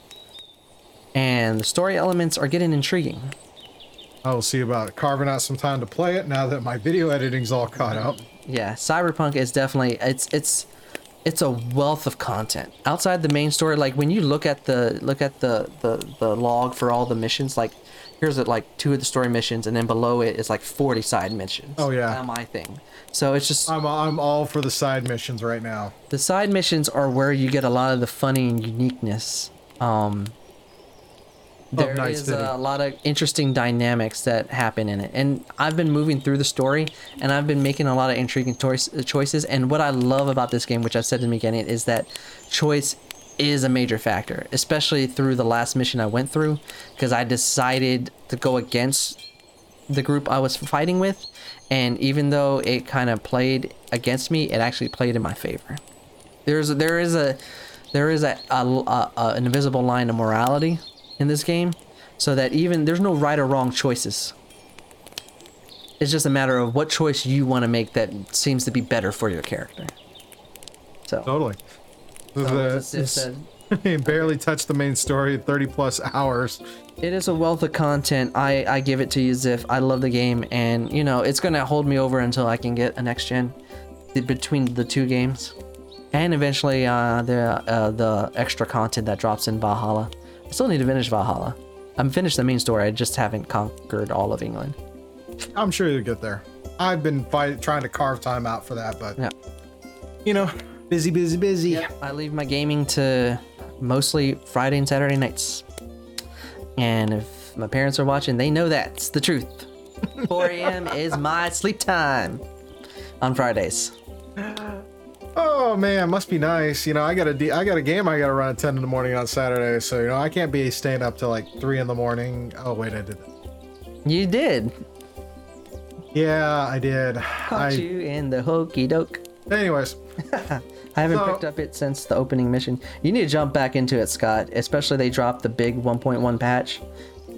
And the story elements are getting intriguing. I'll see about carving out some time to play it now that my video editing's all caught up. Yeah, Cyberpunk is definitely it's it's it's a wealth of content outside the main story. Like when you look at the look at the the the log for all the missions, like here's it like two of the story missions, and then below it is like forty side missions. Oh, yeah. My thing. So it's just I'm I'm all for the side missions right now. the side missions are where you get a lot of the funny and uniqueness. Um, there Night is City. a lot of interesting dynamics that happen in it, and I've been moving through the story, and I've been making a lot of intriguing choice, choices. And what I love about this game, which I've said in the beginning, is that choice is a major factor, especially through the last mission I went through, because I decided to go against the group I was fighting with, and even though it kind of played against me, it actually played in my favor. There's there is a there is a, a, a, a an invisible line of morality in this game, so that even there's no right or wrong choices. It's just a matter of what choice you want to make that seems to be better for your character. So, Totally. so The- as Sif said, barely touched the main story. 30 plus hours. It is a wealth of content. I, I give it to you, Ziff. I love the game, and you know it's gonna hold me over until I can get a next gen between the two games, and eventually uh, the uh, the extra content that drops in Valhalla. I still need to finish Valhalla. I'm finished the main story. I just haven't conquered all of England. I'm sure you'll get there. I've been fight, trying to carve time out for that, but Yeah. you know, busy, busy, busy. I leave my gaming to mostly Friday and Saturday nights. And if my parents are watching, they know that's the truth. 4 a.m. is my sleep time on Fridays. Oh man, must be nice. You know, I got a de- I got a game I got to run at 10 in the morning on Saturday, so you know I can't be staying up till like three in the morning. Oh wait, I did that. You did. Yeah, I did. Caught I, you in the hokey doke. anyways, I haven't So- picked up it since the opening mission. You need to jump back into it, Scott. Especially they dropped the big 1.1 patch.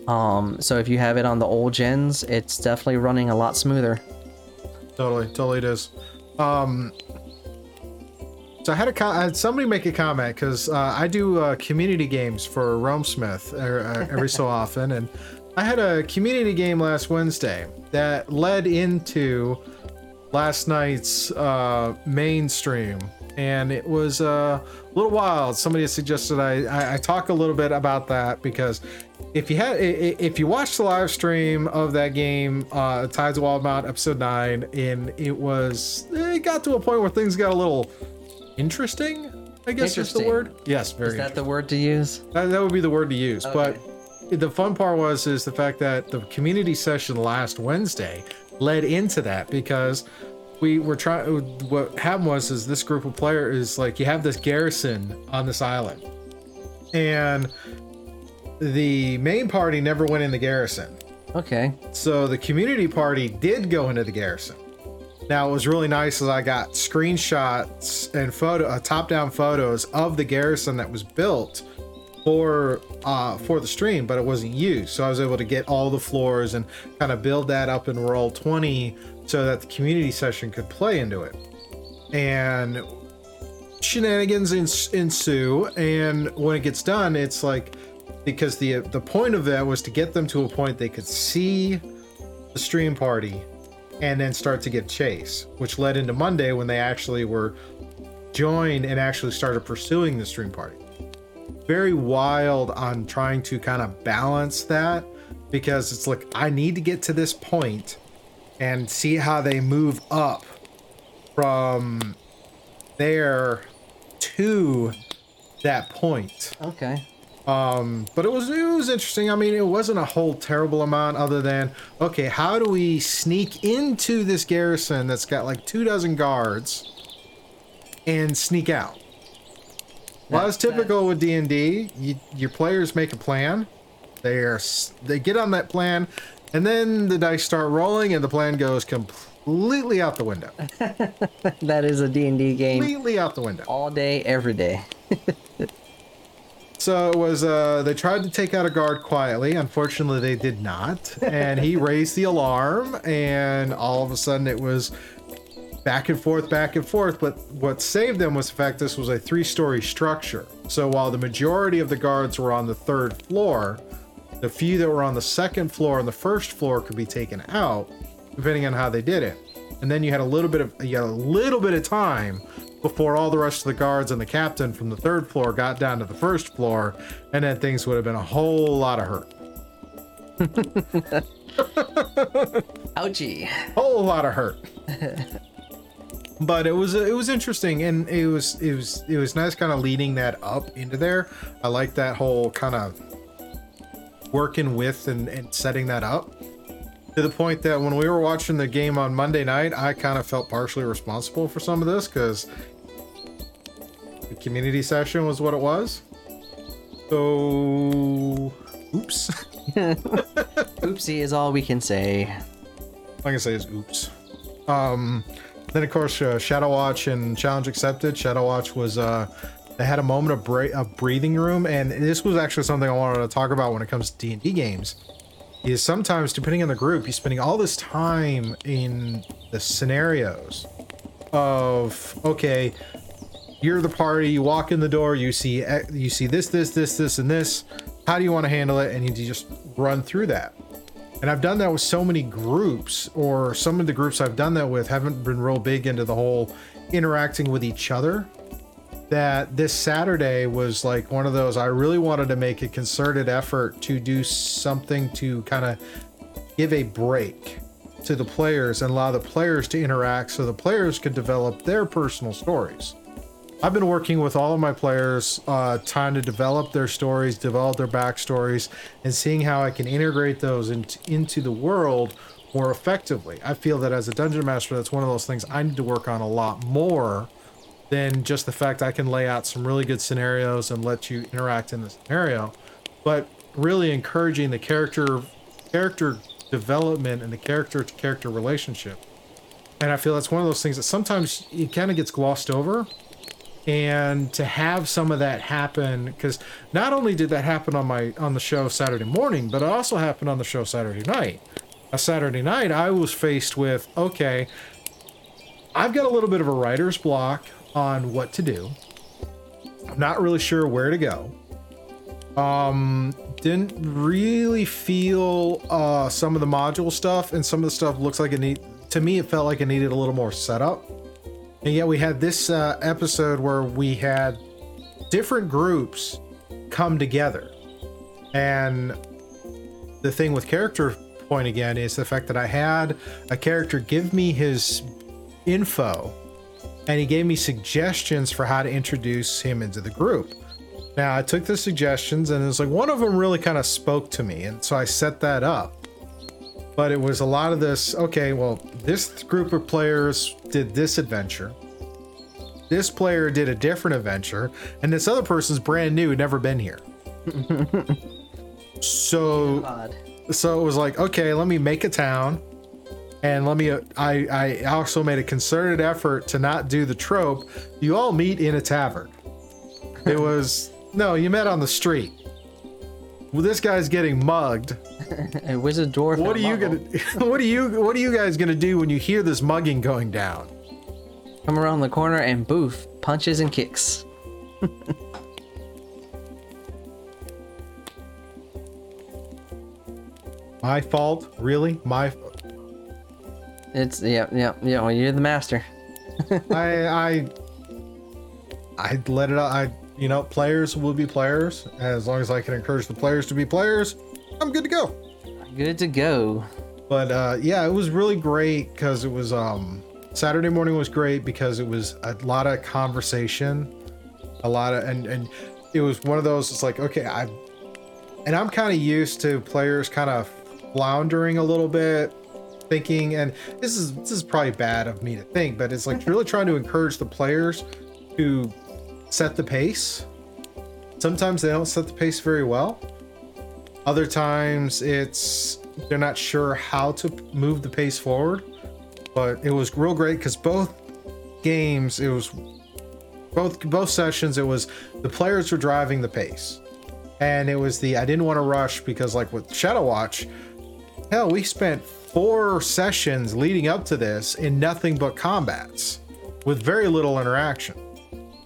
Um, so if you have it on the old gens, it's definitely running a lot smoother. totally, totally it is. Um, so I had a co- I had somebody make a comment because uh, I do uh, community games for Realm Smith uh, uh, every so often, and I had a community game last Wednesday that led into last night's uh, mainstream, and it was uh, a little wild. Somebody suggested I, I I talk a little bit about that because if you had if you watched the live stream of that game, uh, Tides of Wildemount episode nine, and it was it got to a point where things got a little interesting. I guess is the word. Yes, very. Is that the word to use? That, that would be the word to use. Okay. But the fun part was is the fact that the community session last Wednesday led into that because we were trying. What happened was is this group of players is like you have this garrison on this island, and the main party never went in the garrison. Okay. So the community party did go into the garrison. Now it was really nice as I got screenshots and photo, uh, top-down photos of the garrison that was built for uh, for the stream, but it wasn't used. So I was able to get all the floors and kind of build that up in Roll20 so that the community session could play into it. And shenanigans ensue, and when it gets done, it's like because the the point of that was to get them to a point they could see the stream party and then start to get chase, which led into Monday when they actually were joined and actually started pursuing the stream party. Very wild on trying to kind of balance that because it's like I need to get to this point and see how they move up from there to that point. Okay. Um, but it was it was interesting. I mean, it wasn't a whole terrible amount other than okay, how do we sneak into this garrison that's got like two dozen guards and sneak out? Well, That- as typical with D and D, your players make a plan. They are they get on that plan, and then the dice start rolling, and the plan goes completely out the window. That is a D&D game completely out the window. all day, every day. So it was uh they tried to take out a guard quietly. Unfortunately they did not. And he raised the alarm and all of a sudden it was back and forth, back and forth. But what saved them was the fact this was a three-story structure. So while the majority of the guards were on the third floor, the few that were on the second floor and the first floor could be taken out, depending on how they did it. And then you had a little bit of you had a little bit of time before all the rest of the guards and the captain from the third floor got down to the first floor, and then things would have been a whole lot of hurt. Ouchie. whole lot of hurt. but it was it was interesting, and it was it was it was nice, kind of leading that up into there. I like that whole kind of working with and, and setting that up to the point that when we were watching the game on Monday night, I kind of felt partially responsible for some of this because the community session was what it was. So, oops. Oopsie is all we can say. all I can say is oops. Um, then of course uh, Shadow Watch and Challenge Accepted. Shadow Watch was uh, they had a moment of, of breathing room, and this was actually something I wanted to talk about when it comes to D and D games. Is sometimes depending on the group, you're spending all this time in the scenarios of okay, you're the party. You walk in the door. You see you see this, this, this, this, and this. How do you want to handle it? And you just run through that. And I've done that with so many groups, or some of the groups I've done that with haven't been real big into the whole interacting with each other. That this Saturday was like one of those. I really wanted to make a concerted effort to do something to kind of give a break to the players and allow the players to interact so the players could develop their personal stories. I've been working with all of my players, uh, trying to develop their stories, develop their backstories, and seeing how I can integrate those into, into the world more effectively. I feel that as a dungeon master, that's one of those things I need to work on a lot more than just the fact I can lay out some really good scenarios and let you interact in the scenario, but really encouraging the character character development and the character to character relationship. And I feel that's one of those things that sometimes it kind of gets glossed over. And to have some of that happen, because not only did that happen on my on the show Saturday morning, but it also happened on the show Saturday night. A Saturday night, I was faced with okay, I've got a little bit of a writer's block on what to do. I'm not really sure where to go. Um, didn't really feel uh, some of the module stuff, and some of the stuff looks like it need. To me, it felt like it needed a little more setup. And yet, we had this uh, episode where we had different groups come together, and the thing with character point again is the fact that I had a character give me his info, and he gave me suggestions for how to introduce him into the group. Now, I took the suggestions and it was like one of them really kind of spoke to me. And so I set that up. But it was a lot of this okay, well, this group of players did this adventure. This player did a different adventure. And this other person's brand new, never been here. so, Odd. so it was like, okay, let me make a town. And let me, I, I also made a concerted effort to not do the trope. You all meet in a tavern. It was no, you met on the street. Well, this guy's getting mugged. A wizard dwarf. What are you gonna? What are you? What are you guys gonna do when you hear this mugging going down? come around the corner and boof, punches and kicks? My fault? Really? My? It's yeah, yeah, yeah. Well, you're the master. I I I let it out. I you know players will be players as long as I can encourage the players to be players. I'm good to go. Good to go. But uh, yeah, it was really great because it was um, Saturday morning was great because it was a lot of conversation, a lot of and and it was one of those. It's like okay, I and I'm kind of used to players kind of floundering a little bit, thinking, and this is this is probably bad of me to think, but it's like really trying to encourage the players to set the pace. Sometimes they don't set the pace very well. Other times it's they're not sure how to move the pace forward. But it was real great because both games, it was both both sessions, it was the players were driving the pace. And it was the I didn't want to rush because like with Shadow Watch, hell, we spent four sessions leading up to this in nothing but combats with very little interaction.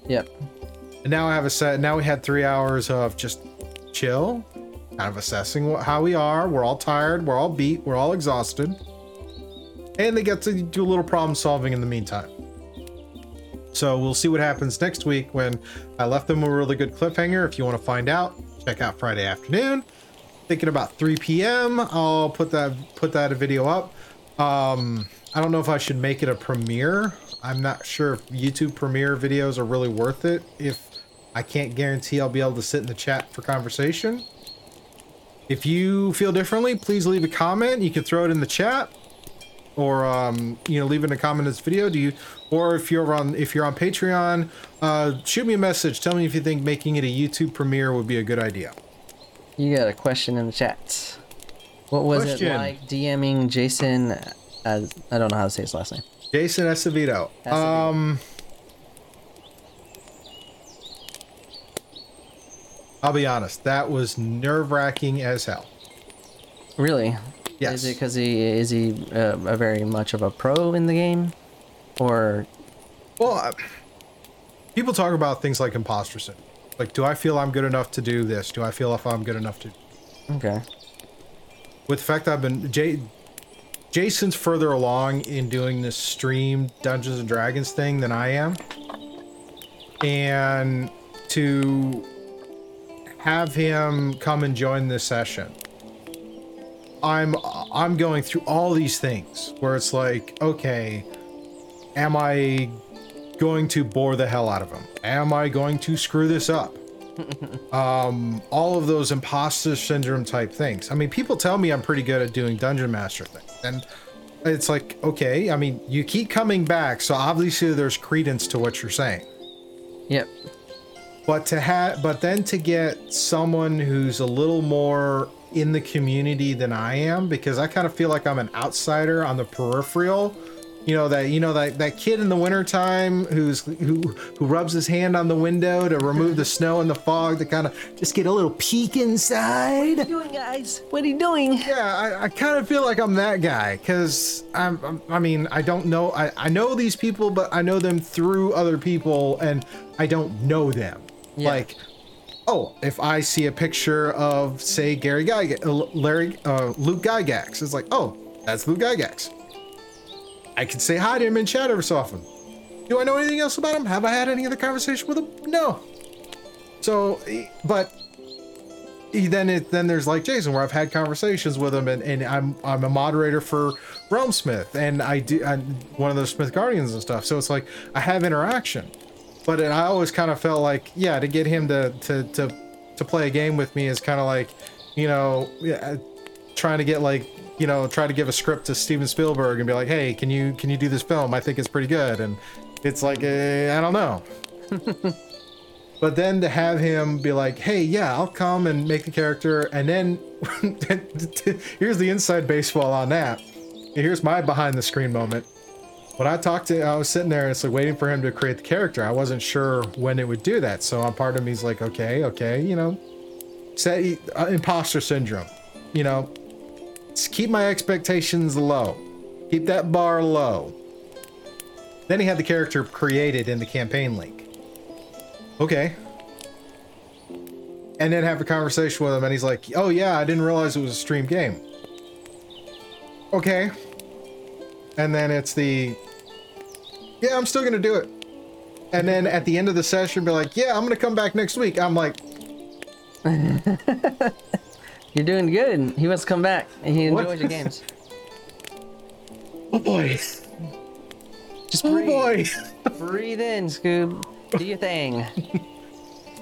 Yep. And now I have a set. Now we had three hours of just chill, kind of assessing what, how we are. We're all tired. We're all beat. We're all exhausted. And they get to do a little problem solving in the meantime. So we'll see what happens next week when I left them a really good cliffhanger. If you want to find out, check out Friday afternoon. Thinking about 3 p.m. I'll put that put that video up. Um, I don't know if I should make it a premiere. I'm not sure if YouTube premiere videos are really worth it. If I can't guarantee I'll be able to sit in the chat for conversation. If you feel differently, please leave a comment. You can throw it in the chat, or um, you know, leave it in a comment in this video. Do you, or if you're on if you're on Patreon, uh, shoot me a message. Tell me if you think making it a YouTube premiere would be a good idea. You got a question in the chat. What was Question. it like DMing Jason? As I don't know how to say his last name. Jason Acevedo. Acevedo. Um, I'll be honest. That was nerve wracking as hell. Really? Yes. Is it because he is he uh, a very much of a pro in the game, or Well, I- people talk about things like imposter syndrome. Like, do I feel I'm good enough to do this? Do I feel if I'm good enough to? Okay. With the fact I've been Jay, Jason's further along in doing this stream Dungeons and Dragons thing than I am, and to have him come and join this session. I'm I'm going through all these things where it's like, okay, am I going to bore the hell out of him? Am I going to screw this up? um, all of those imposter syndrome type things. I mean, people tell me I'm pretty good at doing dungeon master things, and it's like, okay, I mean, you keep coming back, so obviously there's credence to what you're saying. Yep. But to have, but then to get someone who's a little more in the community than I am, because I kind of feel like I'm an outsider on the peripheral. You know that you know that that kid in the wintertime who's who who rubs his hand on the window to remove the snow and the fog to kind of just get a little peek inside. What are You doing, guys? What are you doing? Yeah, I, I kind of feel like I'm that guy because I'm, I'm. I mean, I don't know. I, I know these people, but I know them through other people, and I don't know them. Yeah. Like, oh, if I see a picture of, say, Gary Gygax, uh, Larry, uh, Luke Gygax, it's like, oh, that's Luke Gygax. I can say hi to him in chat every so often. Do I know anything else about him? Have I had any other conversation with him? No. So, but he- then it then there's like Jason where I've had conversations with him and, and I'm I'm a moderator for Realm Smith and I do I'm one of those Smith Guardians and stuff. So it's like I have interaction. But it, I always kind of felt like yeah to get him to to to to play a game with me is kind of like you know trying to get like you know try to give a script to Steven Spielberg and be like hey can you can you do this film I think it's pretty good and it's like eh, I don't know but then to have him be like, hey, yeah, I'll come and make the character. And then here's the inside baseball on that. Here's my behind the screen moment. When I talked to, I was sitting there and it's like waiting for him to create the character. I wasn't sure when it would do that. So on part of me's like, okay, okay, you know, say uh, imposter syndrome, you know, just keep my expectations low, keep that bar low. Then he had the character created in the campaign link. Okay. And then have a conversation with him, and he's like, "Oh yeah, I didn't realize it was a stream game." Okay. And then it's the, "Yeah, I'm still gonna do it." And then at the end of the session, be like, "Yeah, I'm gonna come back next week." I'm like, You're doing good. He wants to come back. and He enjoys your games. "Oh boy, Just breathe. oh breathe. boy." Breathe in, Scoob. Do your thing.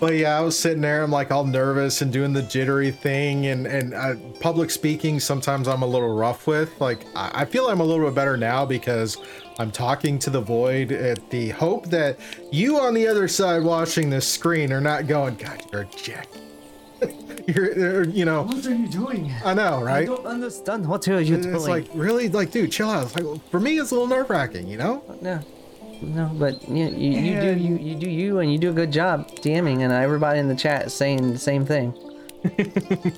But yeah, I was sitting there, I'm like all nervous and doing the jittery thing, and and uh, public speaking. Sometimes I'm a little rough with. Like I, I feel I'm a little bit better now because I'm talking to the void at the hope that you on the other side watching this screen are not going, God, you're a jack. you're, you know, What are you doing? I know, right? I don't understand what you're you It's like really, like, dude, chill out. It's like for me, it's a little nerve wracking, you know. no, no, but you, you, you do you, you do you, and you do a good job DMing, and everybody in the chat is saying the same thing.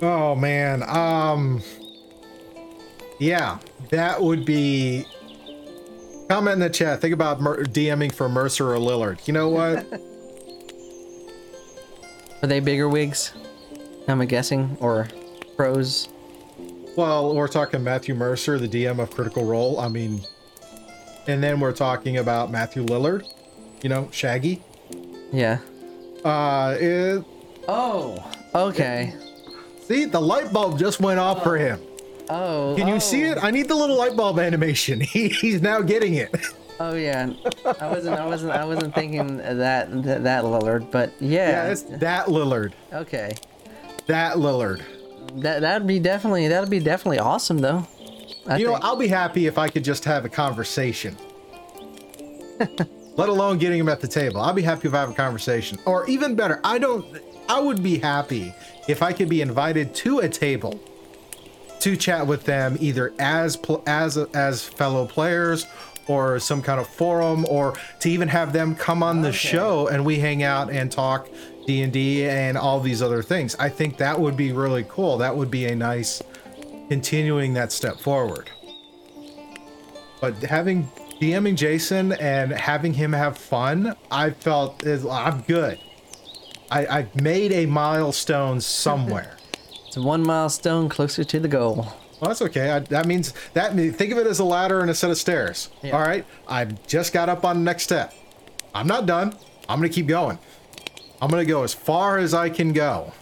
Oh man, um, yeah, that would be. Comment in the chat. Think about mer- DMing for Mercer or Lillard. You know what? Are they bigger wigs? I'm guessing, or pros. well, we're talking Matthew Mercer, the DM of Critical Role. I mean, and then we're talking about Matthew Lillard. You know, Shaggy. Yeah. Uh, it, Oh. Okay. see, the light bulb just went off for him. Oh. Can you oh. see it? I need the little light bulb animation. He, he's now getting it. Oh yeah. I wasn't. I wasn't. I wasn't thinking that that, that Lillard, but yeah. Yeah, it's that Lillard. okay. That Lillard. That that'd be definitely that'd be definitely awesome though. I You know. I'll be happy if I could just have a conversation. Let alone getting him at the table. I'll be happy if I have a conversation. Or even better, I don't I would be happy if I could be invited to a table to chat with them either as pl- as as fellow players or some kind of forum or to even have them come on the show and we hang out and talk D&D and all these other things. I think that would be really cool. That would be a nice continuing that step forward. but having DMing Jason and having him have fun, I felt is I'm good. I, I've made a milestone somewhere. It's one milestone closer to the goal. Well, that's okay. I, that means that mean, think of it as a ladder and a set of stairs. Yeah. All right, I've just got up on the next step. I'm not done. I'm gonna keep going. I'm gonna go as far as I can go.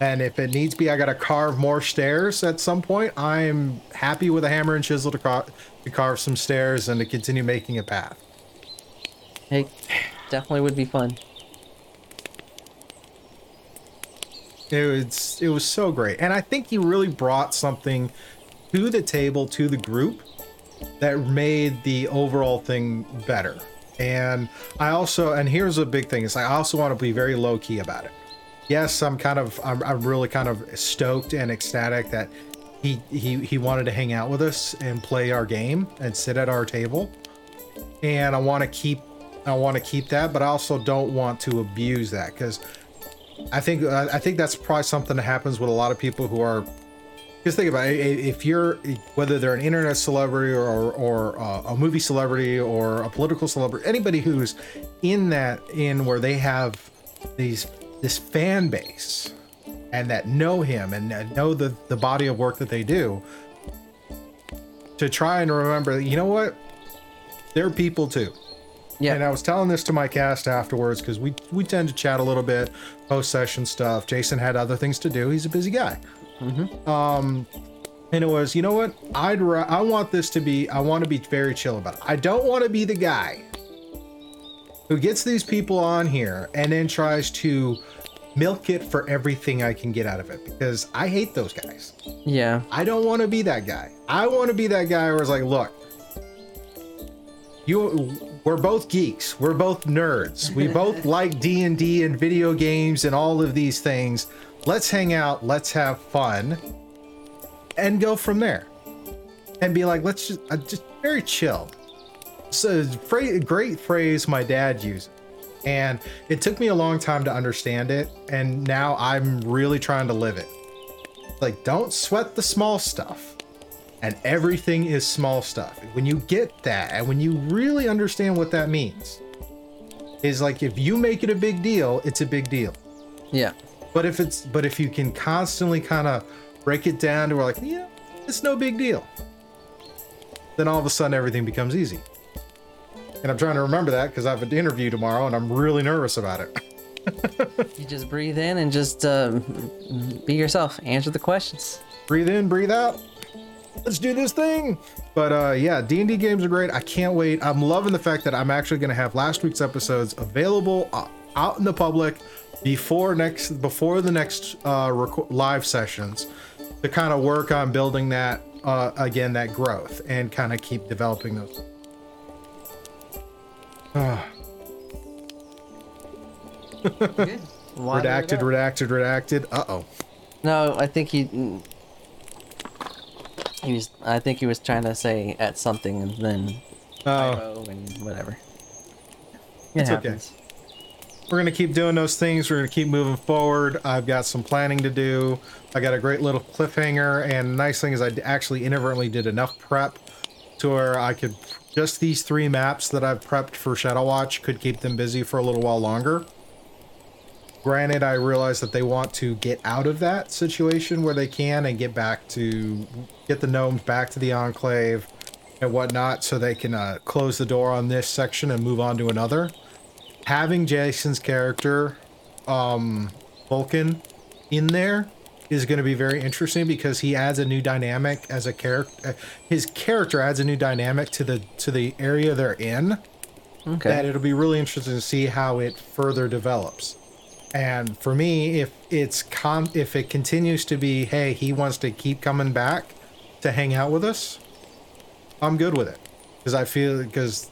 And if it needs be, I gotta carve more stairs at some point. I'm happy with a hammer and chisel to, car- to carve some stairs and to continue making a path. It definitely would be fun. It was it was so great, and I think he really brought something to the table to the group that made the overall thing better. And I also and here's a big thing is I also want to be very low key about it. Yes, I'm kind of I'm, I'm really kind of stoked and ecstatic that he he he wanted to hang out with us and play our game and sit at our table. And I want to keep I want to keep that, but I also don't want to abuse that because I think I think that's probably something that happens with a lot of people who are. Just think about it. If you're whether they're an internet celebrity or or uh, a movie celebrity or a political celebrity, anybody who's in that in where they have these this fan base and that know him and know the the body of work that they do, to try and remember, you know what, they're people too. Yeah. And I was telling this to my cast afterwards because we we tend to chat a little bit, post session stuff. Jason had other things to do. He's a busy guy. Um, and it was, you know what? I'd ra- I want this to be. I want to be very chill about it. I don't want to be the guy who gets these people on here and then tries to milk it for everything I can get out of it because I hate those guys. Yeah. I don't want to be that guy. I want to be that guy where it's like, look, you, we're both geeks. We're both nerds. We both like D and video games and all of these things. Let's hang out. Let's have fun, and go from there. And be like, let's just, uh, just very chill. So, phrase, great phrase my dad used. And it took me a long time to understand it, and now I'm really trying to live it like don't sweat the small stuff and everything is small stuff when you get that and when you really understand what that means is like if you make it a big deal it's a big deal Yeah. but if it's but if you can constantly kind of break it down to where like yeah it's no big deal then all of a sudden everything becomes easy and i'm trying to remember that because i have an interview tomorrow and i'm really nervous about it You just breathe in and just uh, be yourself. Answer the questions. breathe in, breathe out. Let's do this thing. But uh yeah, D&D games are great. I can't wait. I'm loving the fact that I'm actually going to have last week's episodes available uh, out in the public before next before the next uh reco- live sessions to kind of work on building that uh again that growth and kind of keep developing those. Good. Redacted, redacted, redacted. Uh-oh. No, I think he. He was. I think he was trying to say at something and then Oh. and whatever. It It's okay. happens. we're gonna keep doing those things. We're gonna keep moving forward. I've got some planning to do. I got a great little cliffhanger, and the nice thing is I actually inadvertently did enough prep to where I could just these three maps that I've prepped for Shadow Watch could keep them busy for a little while longer. Granted, I realize that they want to get out of that situation where they can and get back to get the gnomes back to the enclave and whatnot, so they can uh, close the door on this section and move on to another having Jason's character, um, Vulcan, in there is going to be very interesting because he adds a new dynamic as a character. His character adds a new dynamic to the to the area they're in. Okay. That it'll be really interesting to see how it further develops. And for me, if it's con if it continues to be, hey, he wants to keep coming back to hang out with us, I'm good with it because I feel because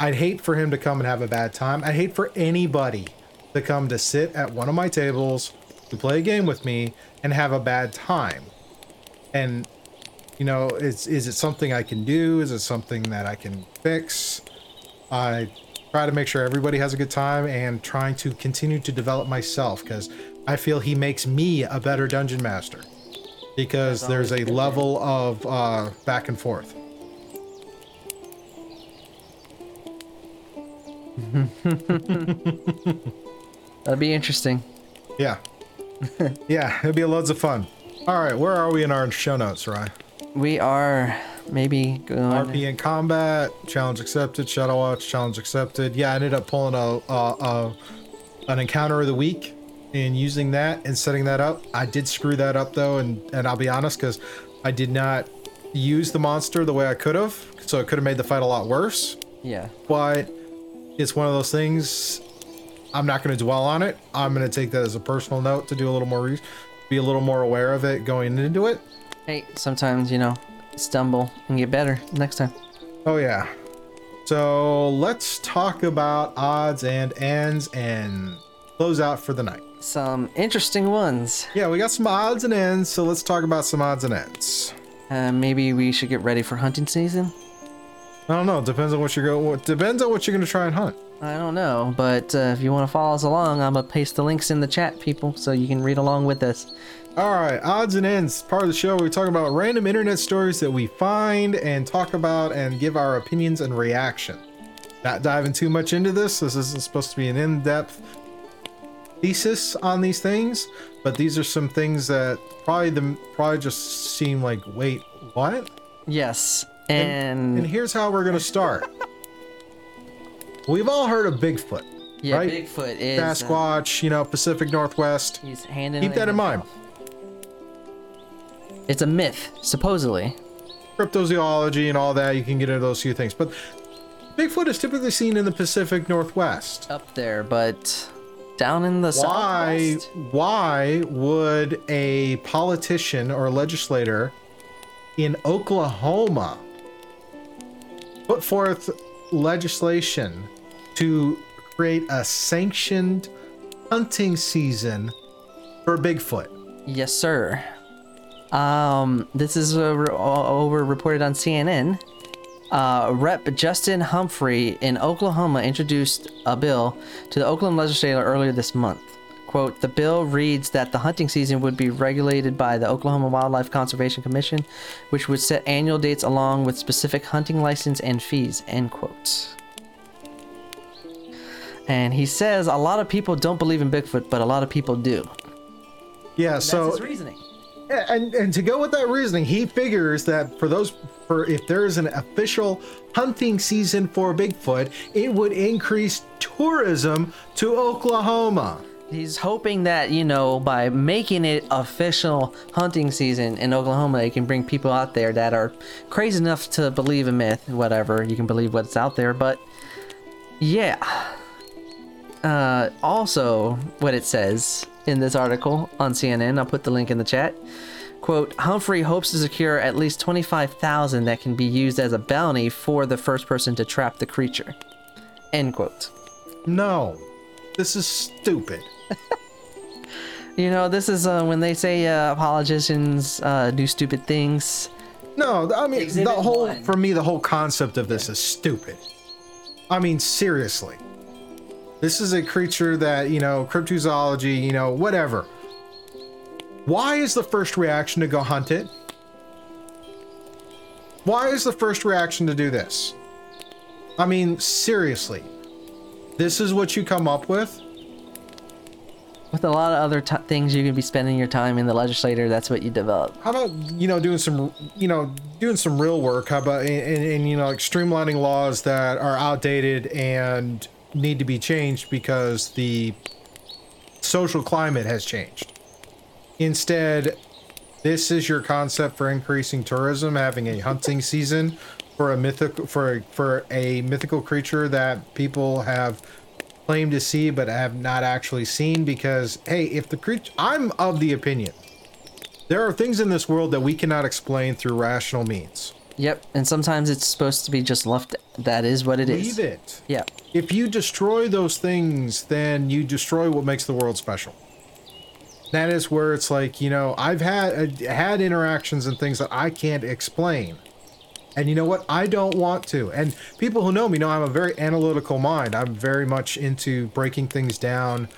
I'd hate for him to come and have a bad time. I'd hate for anybody to come to sit at one of my tables to play a game with me and have a bad time. And you know, is is it something I can do? Is it something that I can fix? I try to make sure everybody has a good time and trying to continue to develop myself because I feel he makes me a better dungeon master because there's a level of uh, back and forth. That'd be interesting. Yeah. yeah, it'd be loads of fun. All right, where are we in our show notes, Rai? We are maybe going. RP in combat, challenge accepted, Shadow Watch, challenge accepted. Yeah, I ended up pulling a, a, a an encounter of the week and using that and setting that up. I did screw that up though, and and I'll be honest because I did not use the monster the way I could have, so it could have made the fight a lot worse. Yeah. But it's one of those things. I'm not going to dwell on it. I'm going to take that as a personal note to do a little more, re- be a little more aware of it going into it. Hey, sometimes you know, stumble and get better next time. Oh yeah. So let's talk about odds and ends and close out for the night. Some interesting ones. Yeah, we got some odds and ends, so let's talk about some odds and ends. Uh, maybe we should get ready for hunting season. I don't know. Depends on what you're going. Depends on what you're going to try and hunt. I don't know, but uh, if you want to follow us along, I'm gonna paste the links in the chat, people, so you can read along with us. All right, odds and ends. Part of the show, we talk about random internet stories that we find and talk about and give our opinions and reaction. Not diving too much into this. This isn't supposed to be an in-depth thesis on these things, but these are some things that probably the probably just seem like, wait, what? Yes, and, And here's how we're gonna start. We've all heard of Bigfoot, yeah, right? Bigfoot is uh, Sasquatch, you know, Pacific Northwest. he's handing. Keep that in mind. It's a myth, supposedly. cryptozoology and all that, you can get into those few things. But Bigfoot is typically seen in the Pacific Northwest. Up there, but down in the Why southwest. why would a politician or legislator in Oklahoma put forth legislation to create a sanctioned hunting season for Bigfoot? Yes, sir. Um, this is uh, re- over reported on CNN. Uh, Rep. Justin Humphrey in Oklahoma introduced a bill to the Oklahoma legislature earlier this month. Quote, the bill reads that the hunting season would be regulated by the Oklahoma Wildlife Conservation Commission, which would set annual dates along with specific hunting license and fees, end quote. And he says a lot of people don't believe in Bigfoot, but a lot of people do. Yeah, That's so his reasoning. And and to go with that reasoning, he figures that for those for if there is an official hunting season for Bigfoot, it would increase tourism to Oklahoma. He's hoping that, you know, by making it official hunting season in Oklahoma, it can bring people out there that are crazy enough to believe a myth, whatever. You can believe what's out there, but yeah. Uh, also, what it says in this article on CNN, I'll put the link in the chat. Quote, Humphrey hopes to secure at least 25,000 that can be used as a bounty for the first person to trap the creature. End quote. No, this is stupid. You know, this is uh, when they say uh, politicians uh, do stupid things. No, I mean Exhibit the whole one. for me the whole concept of this is stupid. I mean seriously. This is a creature that, you know, cryptozoology, you know, whatever. Why is the first reaction to go hunt it? Why is the first reaction to do this? I mean, seriously. This is what you come up with? With a lot of other t- things you can be spending your time in the legislature, that's what you develop. How about you know doing some you know doing some real work? How about and, and you know like streamlining laws that are outdated and need to be changed because the social climate has changed. Instead, this is your concept for increasing tourism, having a hunting season for a mythical for a, for a mythical creature that people have claimed to see but have not actually seen because hey, if the creature I'm of the opinion there are things in this world that we cannot explain through rational means. Yep, and sometimes it's supposed to be just left. That is what it is. Leave it. Yeah. If you destroy those things, then you destroy what makes the world special. That is where it's like, you know, I've had uh, had interactions and things that I can't explain. And you know what? I don't want to. And people who know me know I'm a very analytical mind. I'm very much into breaking things down,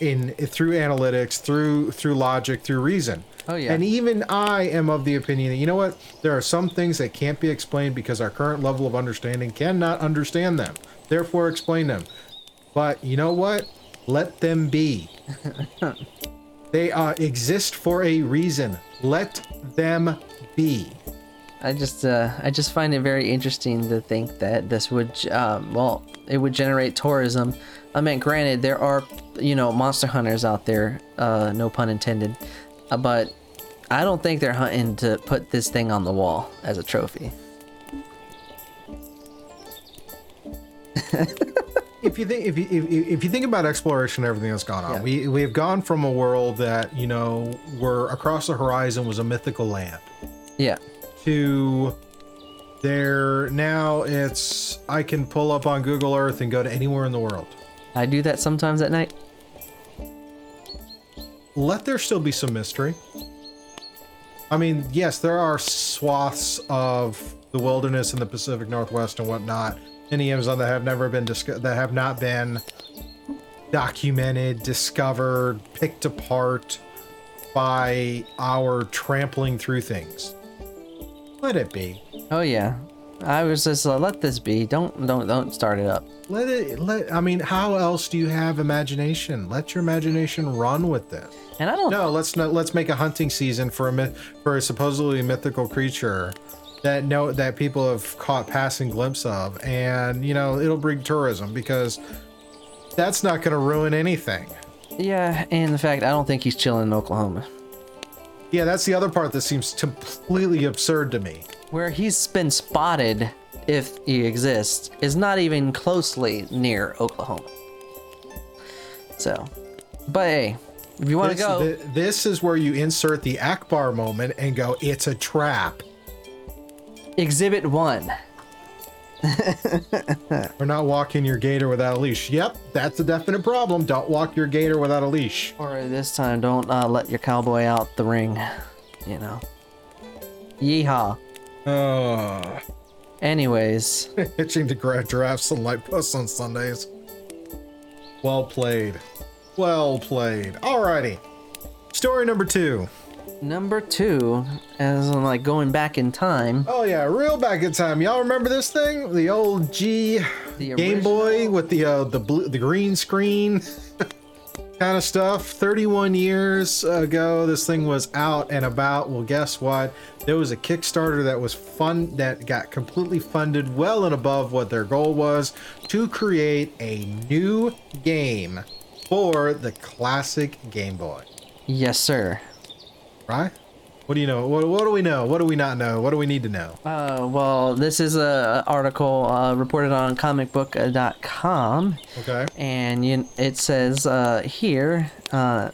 in through analytics, through through logic, through reason. Oh, yeah. And even I am of the opinion that you know what? There are some things that can't be explained because our current level of understanding cannot understand them. Therefore, explain them. But you know what? Let them be. they uh, exist for a reason. Let them be. I just uh, I just find it very interesting to think that this would um, well it would generate tourism. I mean, granted, there are you know monster hunters out there, uh, no pun intended, uh, but I don't think they're hunting to put this thing on the wall as a trophy. if you think if you if, if you think about exploration and everything that's gone on, Yeah. we we have gone from a world that you know where across the horizon was a mythical land Yeah, to there now it's I can pull up on Google Earth and go to anywhere in the world. I do that sometimes at night. Let there still be some mystery. I mean, yes, there are swaths of the wilderness in the Pacific Northwest and whatnot in Amazon that have never been disco- that have not been documented, discovered, picked apart by our trampling through things. Let it be. Oh yeah, I was just uh, let this be. Don't don't don't start it up. Let it let I mean, how else do you have imagination? Let your imagination run with this. And I don't. No, let's not let's make a hunting season for a myth for a supposedly mythical creature that no that people have caught passing glimpse of and you know it'll bring tourism because that's not going to ruin anything. Yeah, and the fact I don't think he's chilling in Oklahoma, Yeah, that's the other part that seems completely absurd to me. where he's been spotted, if he exists, is not even closely near Oklahoma. So, but hey, if you want to go, thi- this is where you insert the Ackbar moment and go, it's a trap. Exhibit One. We're not walking your gator without a leash. Yep, that's a definite problem. Don't walk your gator without a leash. Or this time, don't uh, let your cowboy out the ring. You know. Yeehaw. Oh. Anyways, Hitching to grab giraffes and light posts on Sundays. Well played. Well played. Alrighty. Story number two. Number two, as I'm like going back in time. Oh yeah, real back in time. Y'all remember this thing? The old G The Game Boy with the uh, the blue, the green screen kind of stuff. 31 years ago, this thing was out and about. Well, guess what? There was a Kickstarter that was fun that got completely funded well and above what their goal was to create a new game for the classic Game Boy. Yes, sir. Right? What do you know? What, what do we know? What do we not know? What do we need to know? Uh, well, this is a article uh, reported on comicbook.com, Okay. and you, it says uh, here, uh,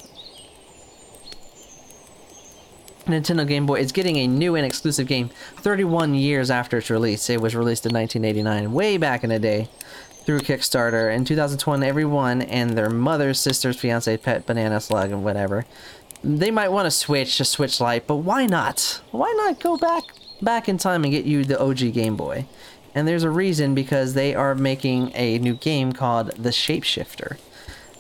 Nintendo Game Boy is getting a new and exclusive game 31 years after its release. It was released in 1989, way back in the day, through Kickstarter. In 2020, everyone and their mother, sisters, fiance, pet, banana, slug, and whatever, they might want to switch to Switch Lite, but why not? Why not go back back in time and get you the OG Game Boy? And there's a reason because they are making a new game called The Shapeshifter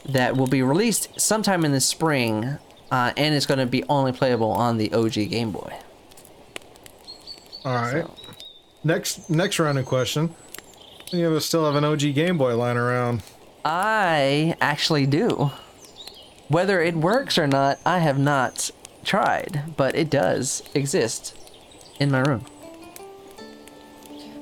that will be released sometime in the spring, uh, and it's going to be only playable on the OG Game Boy. All right. Next next round of question. Any of us still have an OG Game Boy lying around? I actually do. Whether it works or not, I have not tried, but it does exist in my room.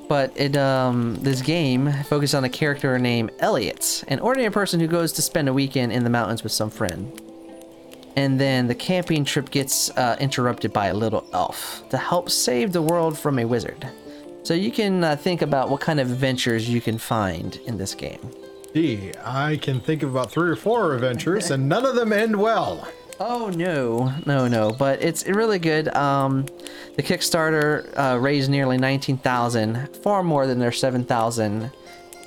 But it um this game focuses on a character named Elliot, an ordinary person who goes to spend a weekend in the mountains with some friend. And then the camping trip gets uh, interrupted by a little elf to help save the world from a wizard. So you can uh, think about what kind of adventures you can find in this game. Gee, I can think of about three or four adventures, and none of them end well. Oh no, no, no! But it's really good. Um, the Kickstarter uh, raised nearly nineteen thousand, far more than their seven thousand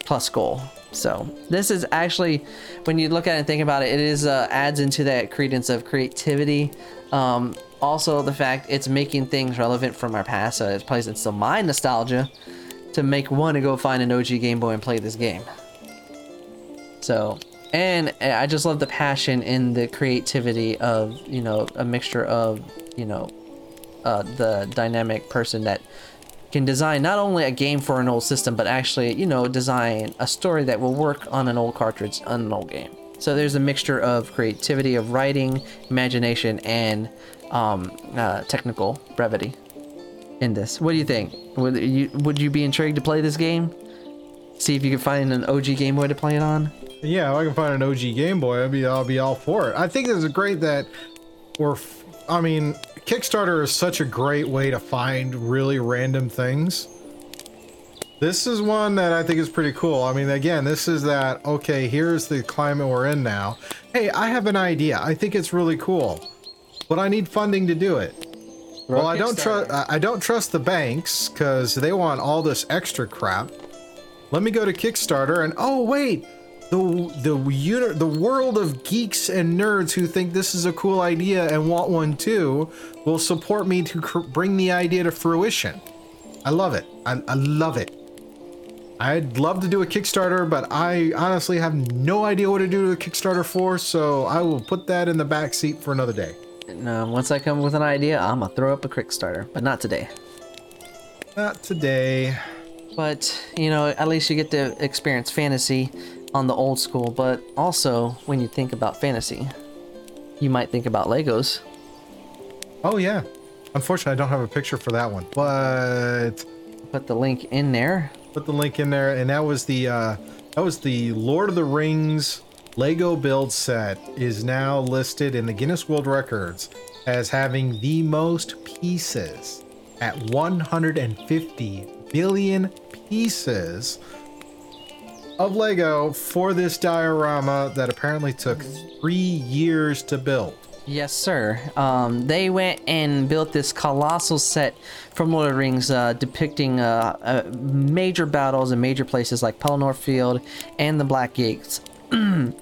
plus goal. So this is actually, when you look at it and think about it, it is uh, adds into that credence of creativity. Um, also, the fact it's making things relevant from our past, so it plays into my nostalgia to make one to go find an OG Game Boy and play this game. So, and I just love the passion in the creativity of you know a mixture of you know uh, the dynamic person that can design not only a game for an old system but actually you know design a story that will work on an old cartridge on an old game. So there's a mixture of creativity of writing, imagination, and um, uh, technical brevity in this. What do you think? Would you would you be intrigued to play this game? See if you can find an OG Game Boy to play it on. Yeah, if I can find an OG Game Boy, I'll be I'll be all for it. I think it's great that we're. f- I mean, Kickstarter is such a great way to find really random things. This is one that I think is pretty cool. I mean, again, this is that okay. Here's the climate we're in now. Hey, I have an idea. I think it's really cool, but I need funding to do it. Well, I don't trust. I don't trust the banks because they want all this extra crap. Let me go to Kickstarter and oh wait, the the uni- the world of geeks and nerds who think this is a cool idea and want one too will support me to cr- bring the idea to fruition. I love it. I, I love it. I'd love to do a Kickstarter, but I honestly have no idea what to do to a Kickstarter for, so I will put that in the back seat for another day. And, uh, once I come with an idea, I'm gonna throw up a Kickstarter, but not today. Not today. But you know, at least you get to experience fantasy on the old school. But also, when you think about fantasy, you might think about Legos. Oh yeah. Unfortunately, I don't have a picture for that one, but Put the link in there. put the link in there, and that was the uh, that was the Lord of the Rings Lego build set is now listed in the Guinness World Records as having the most pieces at 150 billion pieces of Lego for this diorama that apparently took three years to build. Yes, sir. Um, they went and built this colossal set from Lord of the Rings, uh, depicting uh, uh, major battles in major places like Pelennor Field and the Black Gates. and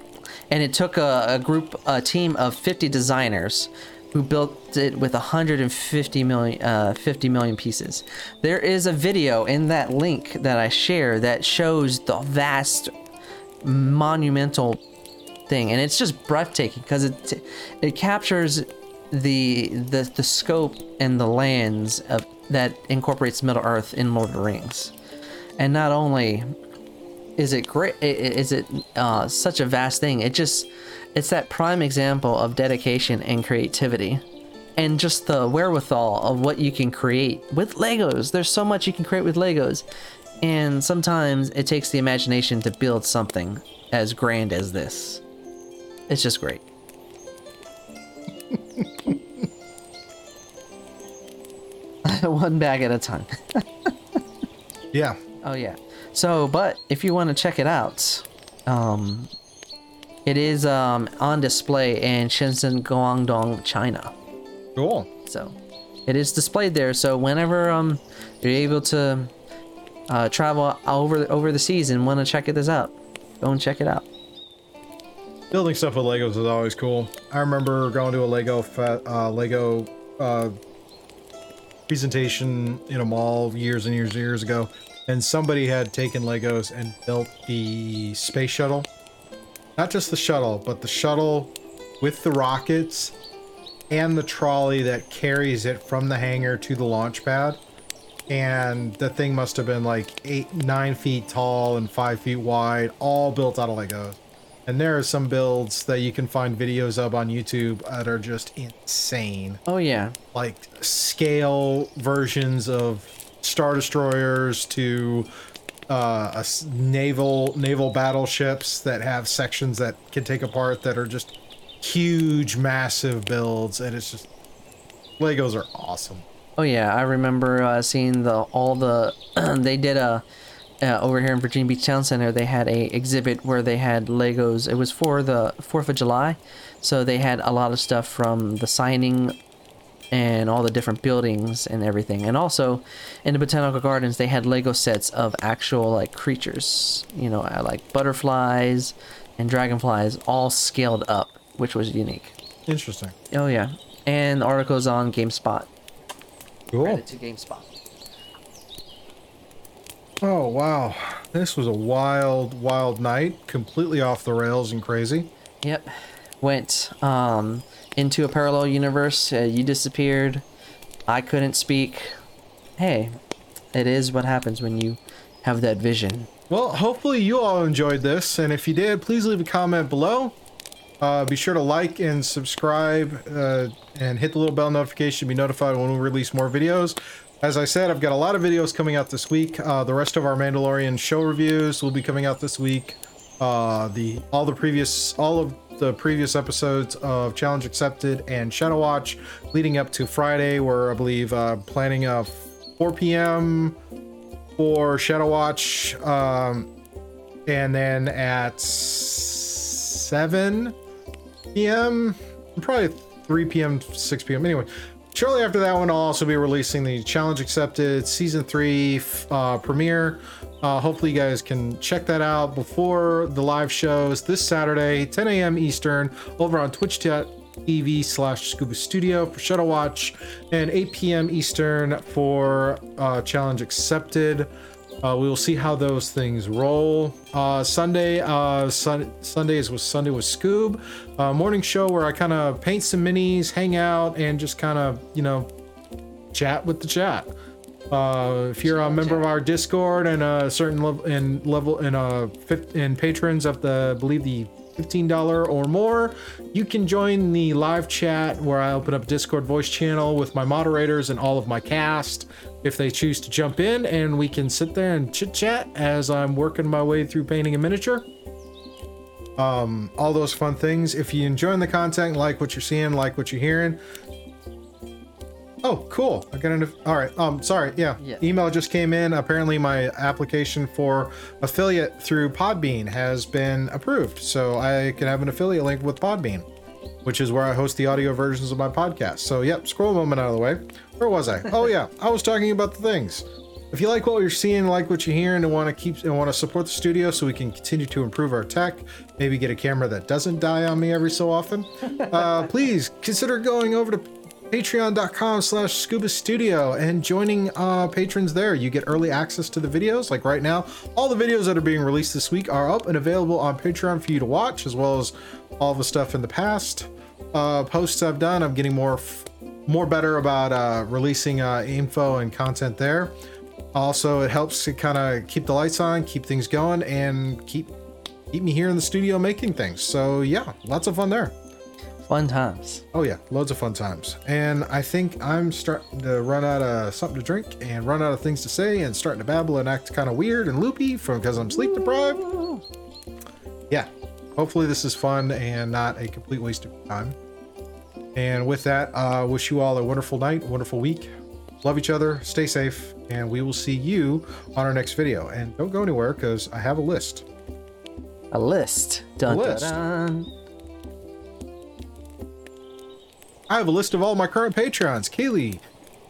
it took a, a group, a team of 50 designers who built it with 150 million, uh, 50 million pieces. There is a video in that link that I share that shows the vast, monumental thing and it's just breathtaking because it it captures the the the scope and the lands of that incorporates Middle Earth in Lord of the Rings, and not only is it great, is it uh, such a vast thing? It just it's that prime example of dedication and creativity, and just the wherewithal of what you can create with Legos. There's so much you can create with Legos, and sometimes it takes the imagination to build something as grand as this. It's just great. One bag at a time. Yeah. Oh yeah. So, but if you want to check it out, um, it is um on display in Shenzhen, Guangdong, China. Cool. So, it is displayed there. So whenever um you're able to uh, travel over over the seas and want to check this out, go and check it out. Building stuff with Legos is always cool. I remember going to a Lego uh, Lego uh, presentation in a mall years and years and years ago, and somebody had taken Legos and built the space shuttle. Not just the shuttle, but the shuttle with the rockets and the trolley that carries it from the hangar to the launch pad. And the thing must have been like eight, nine feet tall and five feet wide, all built out of Legos. And there are some builds that you can find videos of on YouTube that are just insane. Oh yeah. Like scale versions of Star Destroyers to uh, a naval naval battleships that have sections that can take apart that are just huge, massive builds, and it's just Legos are awesome. Oh yeah, I remember uh, seeing the all the they did a uh, over here in Virginia Beach Town Center. They had a exhibit where they had Legos. It was for the Fourth of July, so they had a lot of stuff from the signing and all the different buildings and everything. And also in the botanical gardens, they had Lego sets of actual like creatures, you know, uh, like butterflies and dragonflies, all scaled up, which was unique. Interesting. Oh yeah, and articles on GameSpot. Cool. Credit to GameSpot. Oh wow. This was a wild, wild night, completely off the rails and crazy. Yep. Went um into a parallel universe. Uh, you disappeared. I couldn't speak. Hey, it is what happens when you have that vision. Well, hopefully you all enjoyed this, and if you did, please leave a comment below. Uh, be sure to like and subscribe uh, and hit the little bell notification to be notified when we release more videos. As I said, I've got a lot of videos coming out this week. Uh, the rest of our Mandalorian show reviews will be coming out this week. Uh, the all the previous all of the previous episodes of Challenge Accepted and Shadow Watch, leading up to Friday, where I believe uh, planning a 4 p.m. for Shadow Watch, um, and then at 7 p.m. probably 3 p.m. 6 p.m. anyway shortly after that one i'll also be releasing the challenge accepted season 3 uh, premiere uh, hopefully you guys can check that out before the live shows this saturday 10 a.m eastern over on twitch tv slash scuba studio for shadow watch and 8 p.m eastern for uh, challenge accepted uh, we will see how those things roll. Uh, Sunday, uh, sun- Sunday with Scoob, uh, morning show where I kind of paint some minis, hang out, and just kind of you know chat with the chat. Uh, if you're a member of our Discord and a certain level in level in a fifth in patrons of the I believe the $15 or more, you can join the live chat where I open up Discord voice channel with my moderators and all of my cast if they choose to jump in and we can sit there and chit chat as I'm working my way through painting a miniature. Um, all those fun things. If you enjoying the content, like what you're seeing, like what you're hearing. Oh, cool. I got an. All right. Um, sorry. Yeah. Yeah. Email just came in. Apparently, my application for affiliate through Podbean has been approved, so I can have an affiliate link with Podbean, which is where I host the audio versions of my podcast. So, yep. Scroll a moment out of the way. Where was I? Oh yeah, I was talking about the things. If you like what you're seeing, like what you're hearing, and want to keep and want to support the studio so we can continue to improve our tech, maybe get a camera that doesn't die on me every so often, uh, please consider going over to patreon.com slash scuba studio. And joining uh, patrons there you get early access to the videos. Like right now all the videos that are being released this week are up and available on patreon for you to watch as well as all the stuff in the past uh, posts i've done. I'm getting more f- more better about uh, releasing uh, info and content there. Also it helps to kind of keep the lights on keep things going and keep keep me here in the studio making things. So yeah lots of fun there Fun times. Oh yeah, loads of fun times. And I think I'm starting to run out of something to drink and run out of things to say and starting to babble and act kind of weird and loopy from because I'm sleep deprived. Yeah. Hopefully this is fun and not a complete waste of time. And with that, uh wish you all a wonderful night, wonderful week. Love each other, stay safe, and we will see you on our next video. And don't go anywhere because I have a list. A list. Dun, list. Dun, dun. I have a list of all my current patrons Kaylee,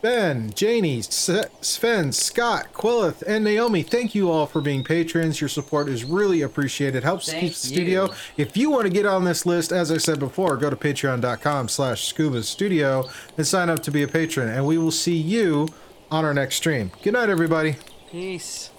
Ben, Janie, Sven, Scott, Quillith, and Naomi. Thank you all for being patrons. Your support is really appreciated. Helps Thank keep the studio. you. If you want to get on this list, as I said before, go to patreon.com slash scuba studio and sign up to be a patron. And we will see you on our next stream. Good night, everybody. Peace.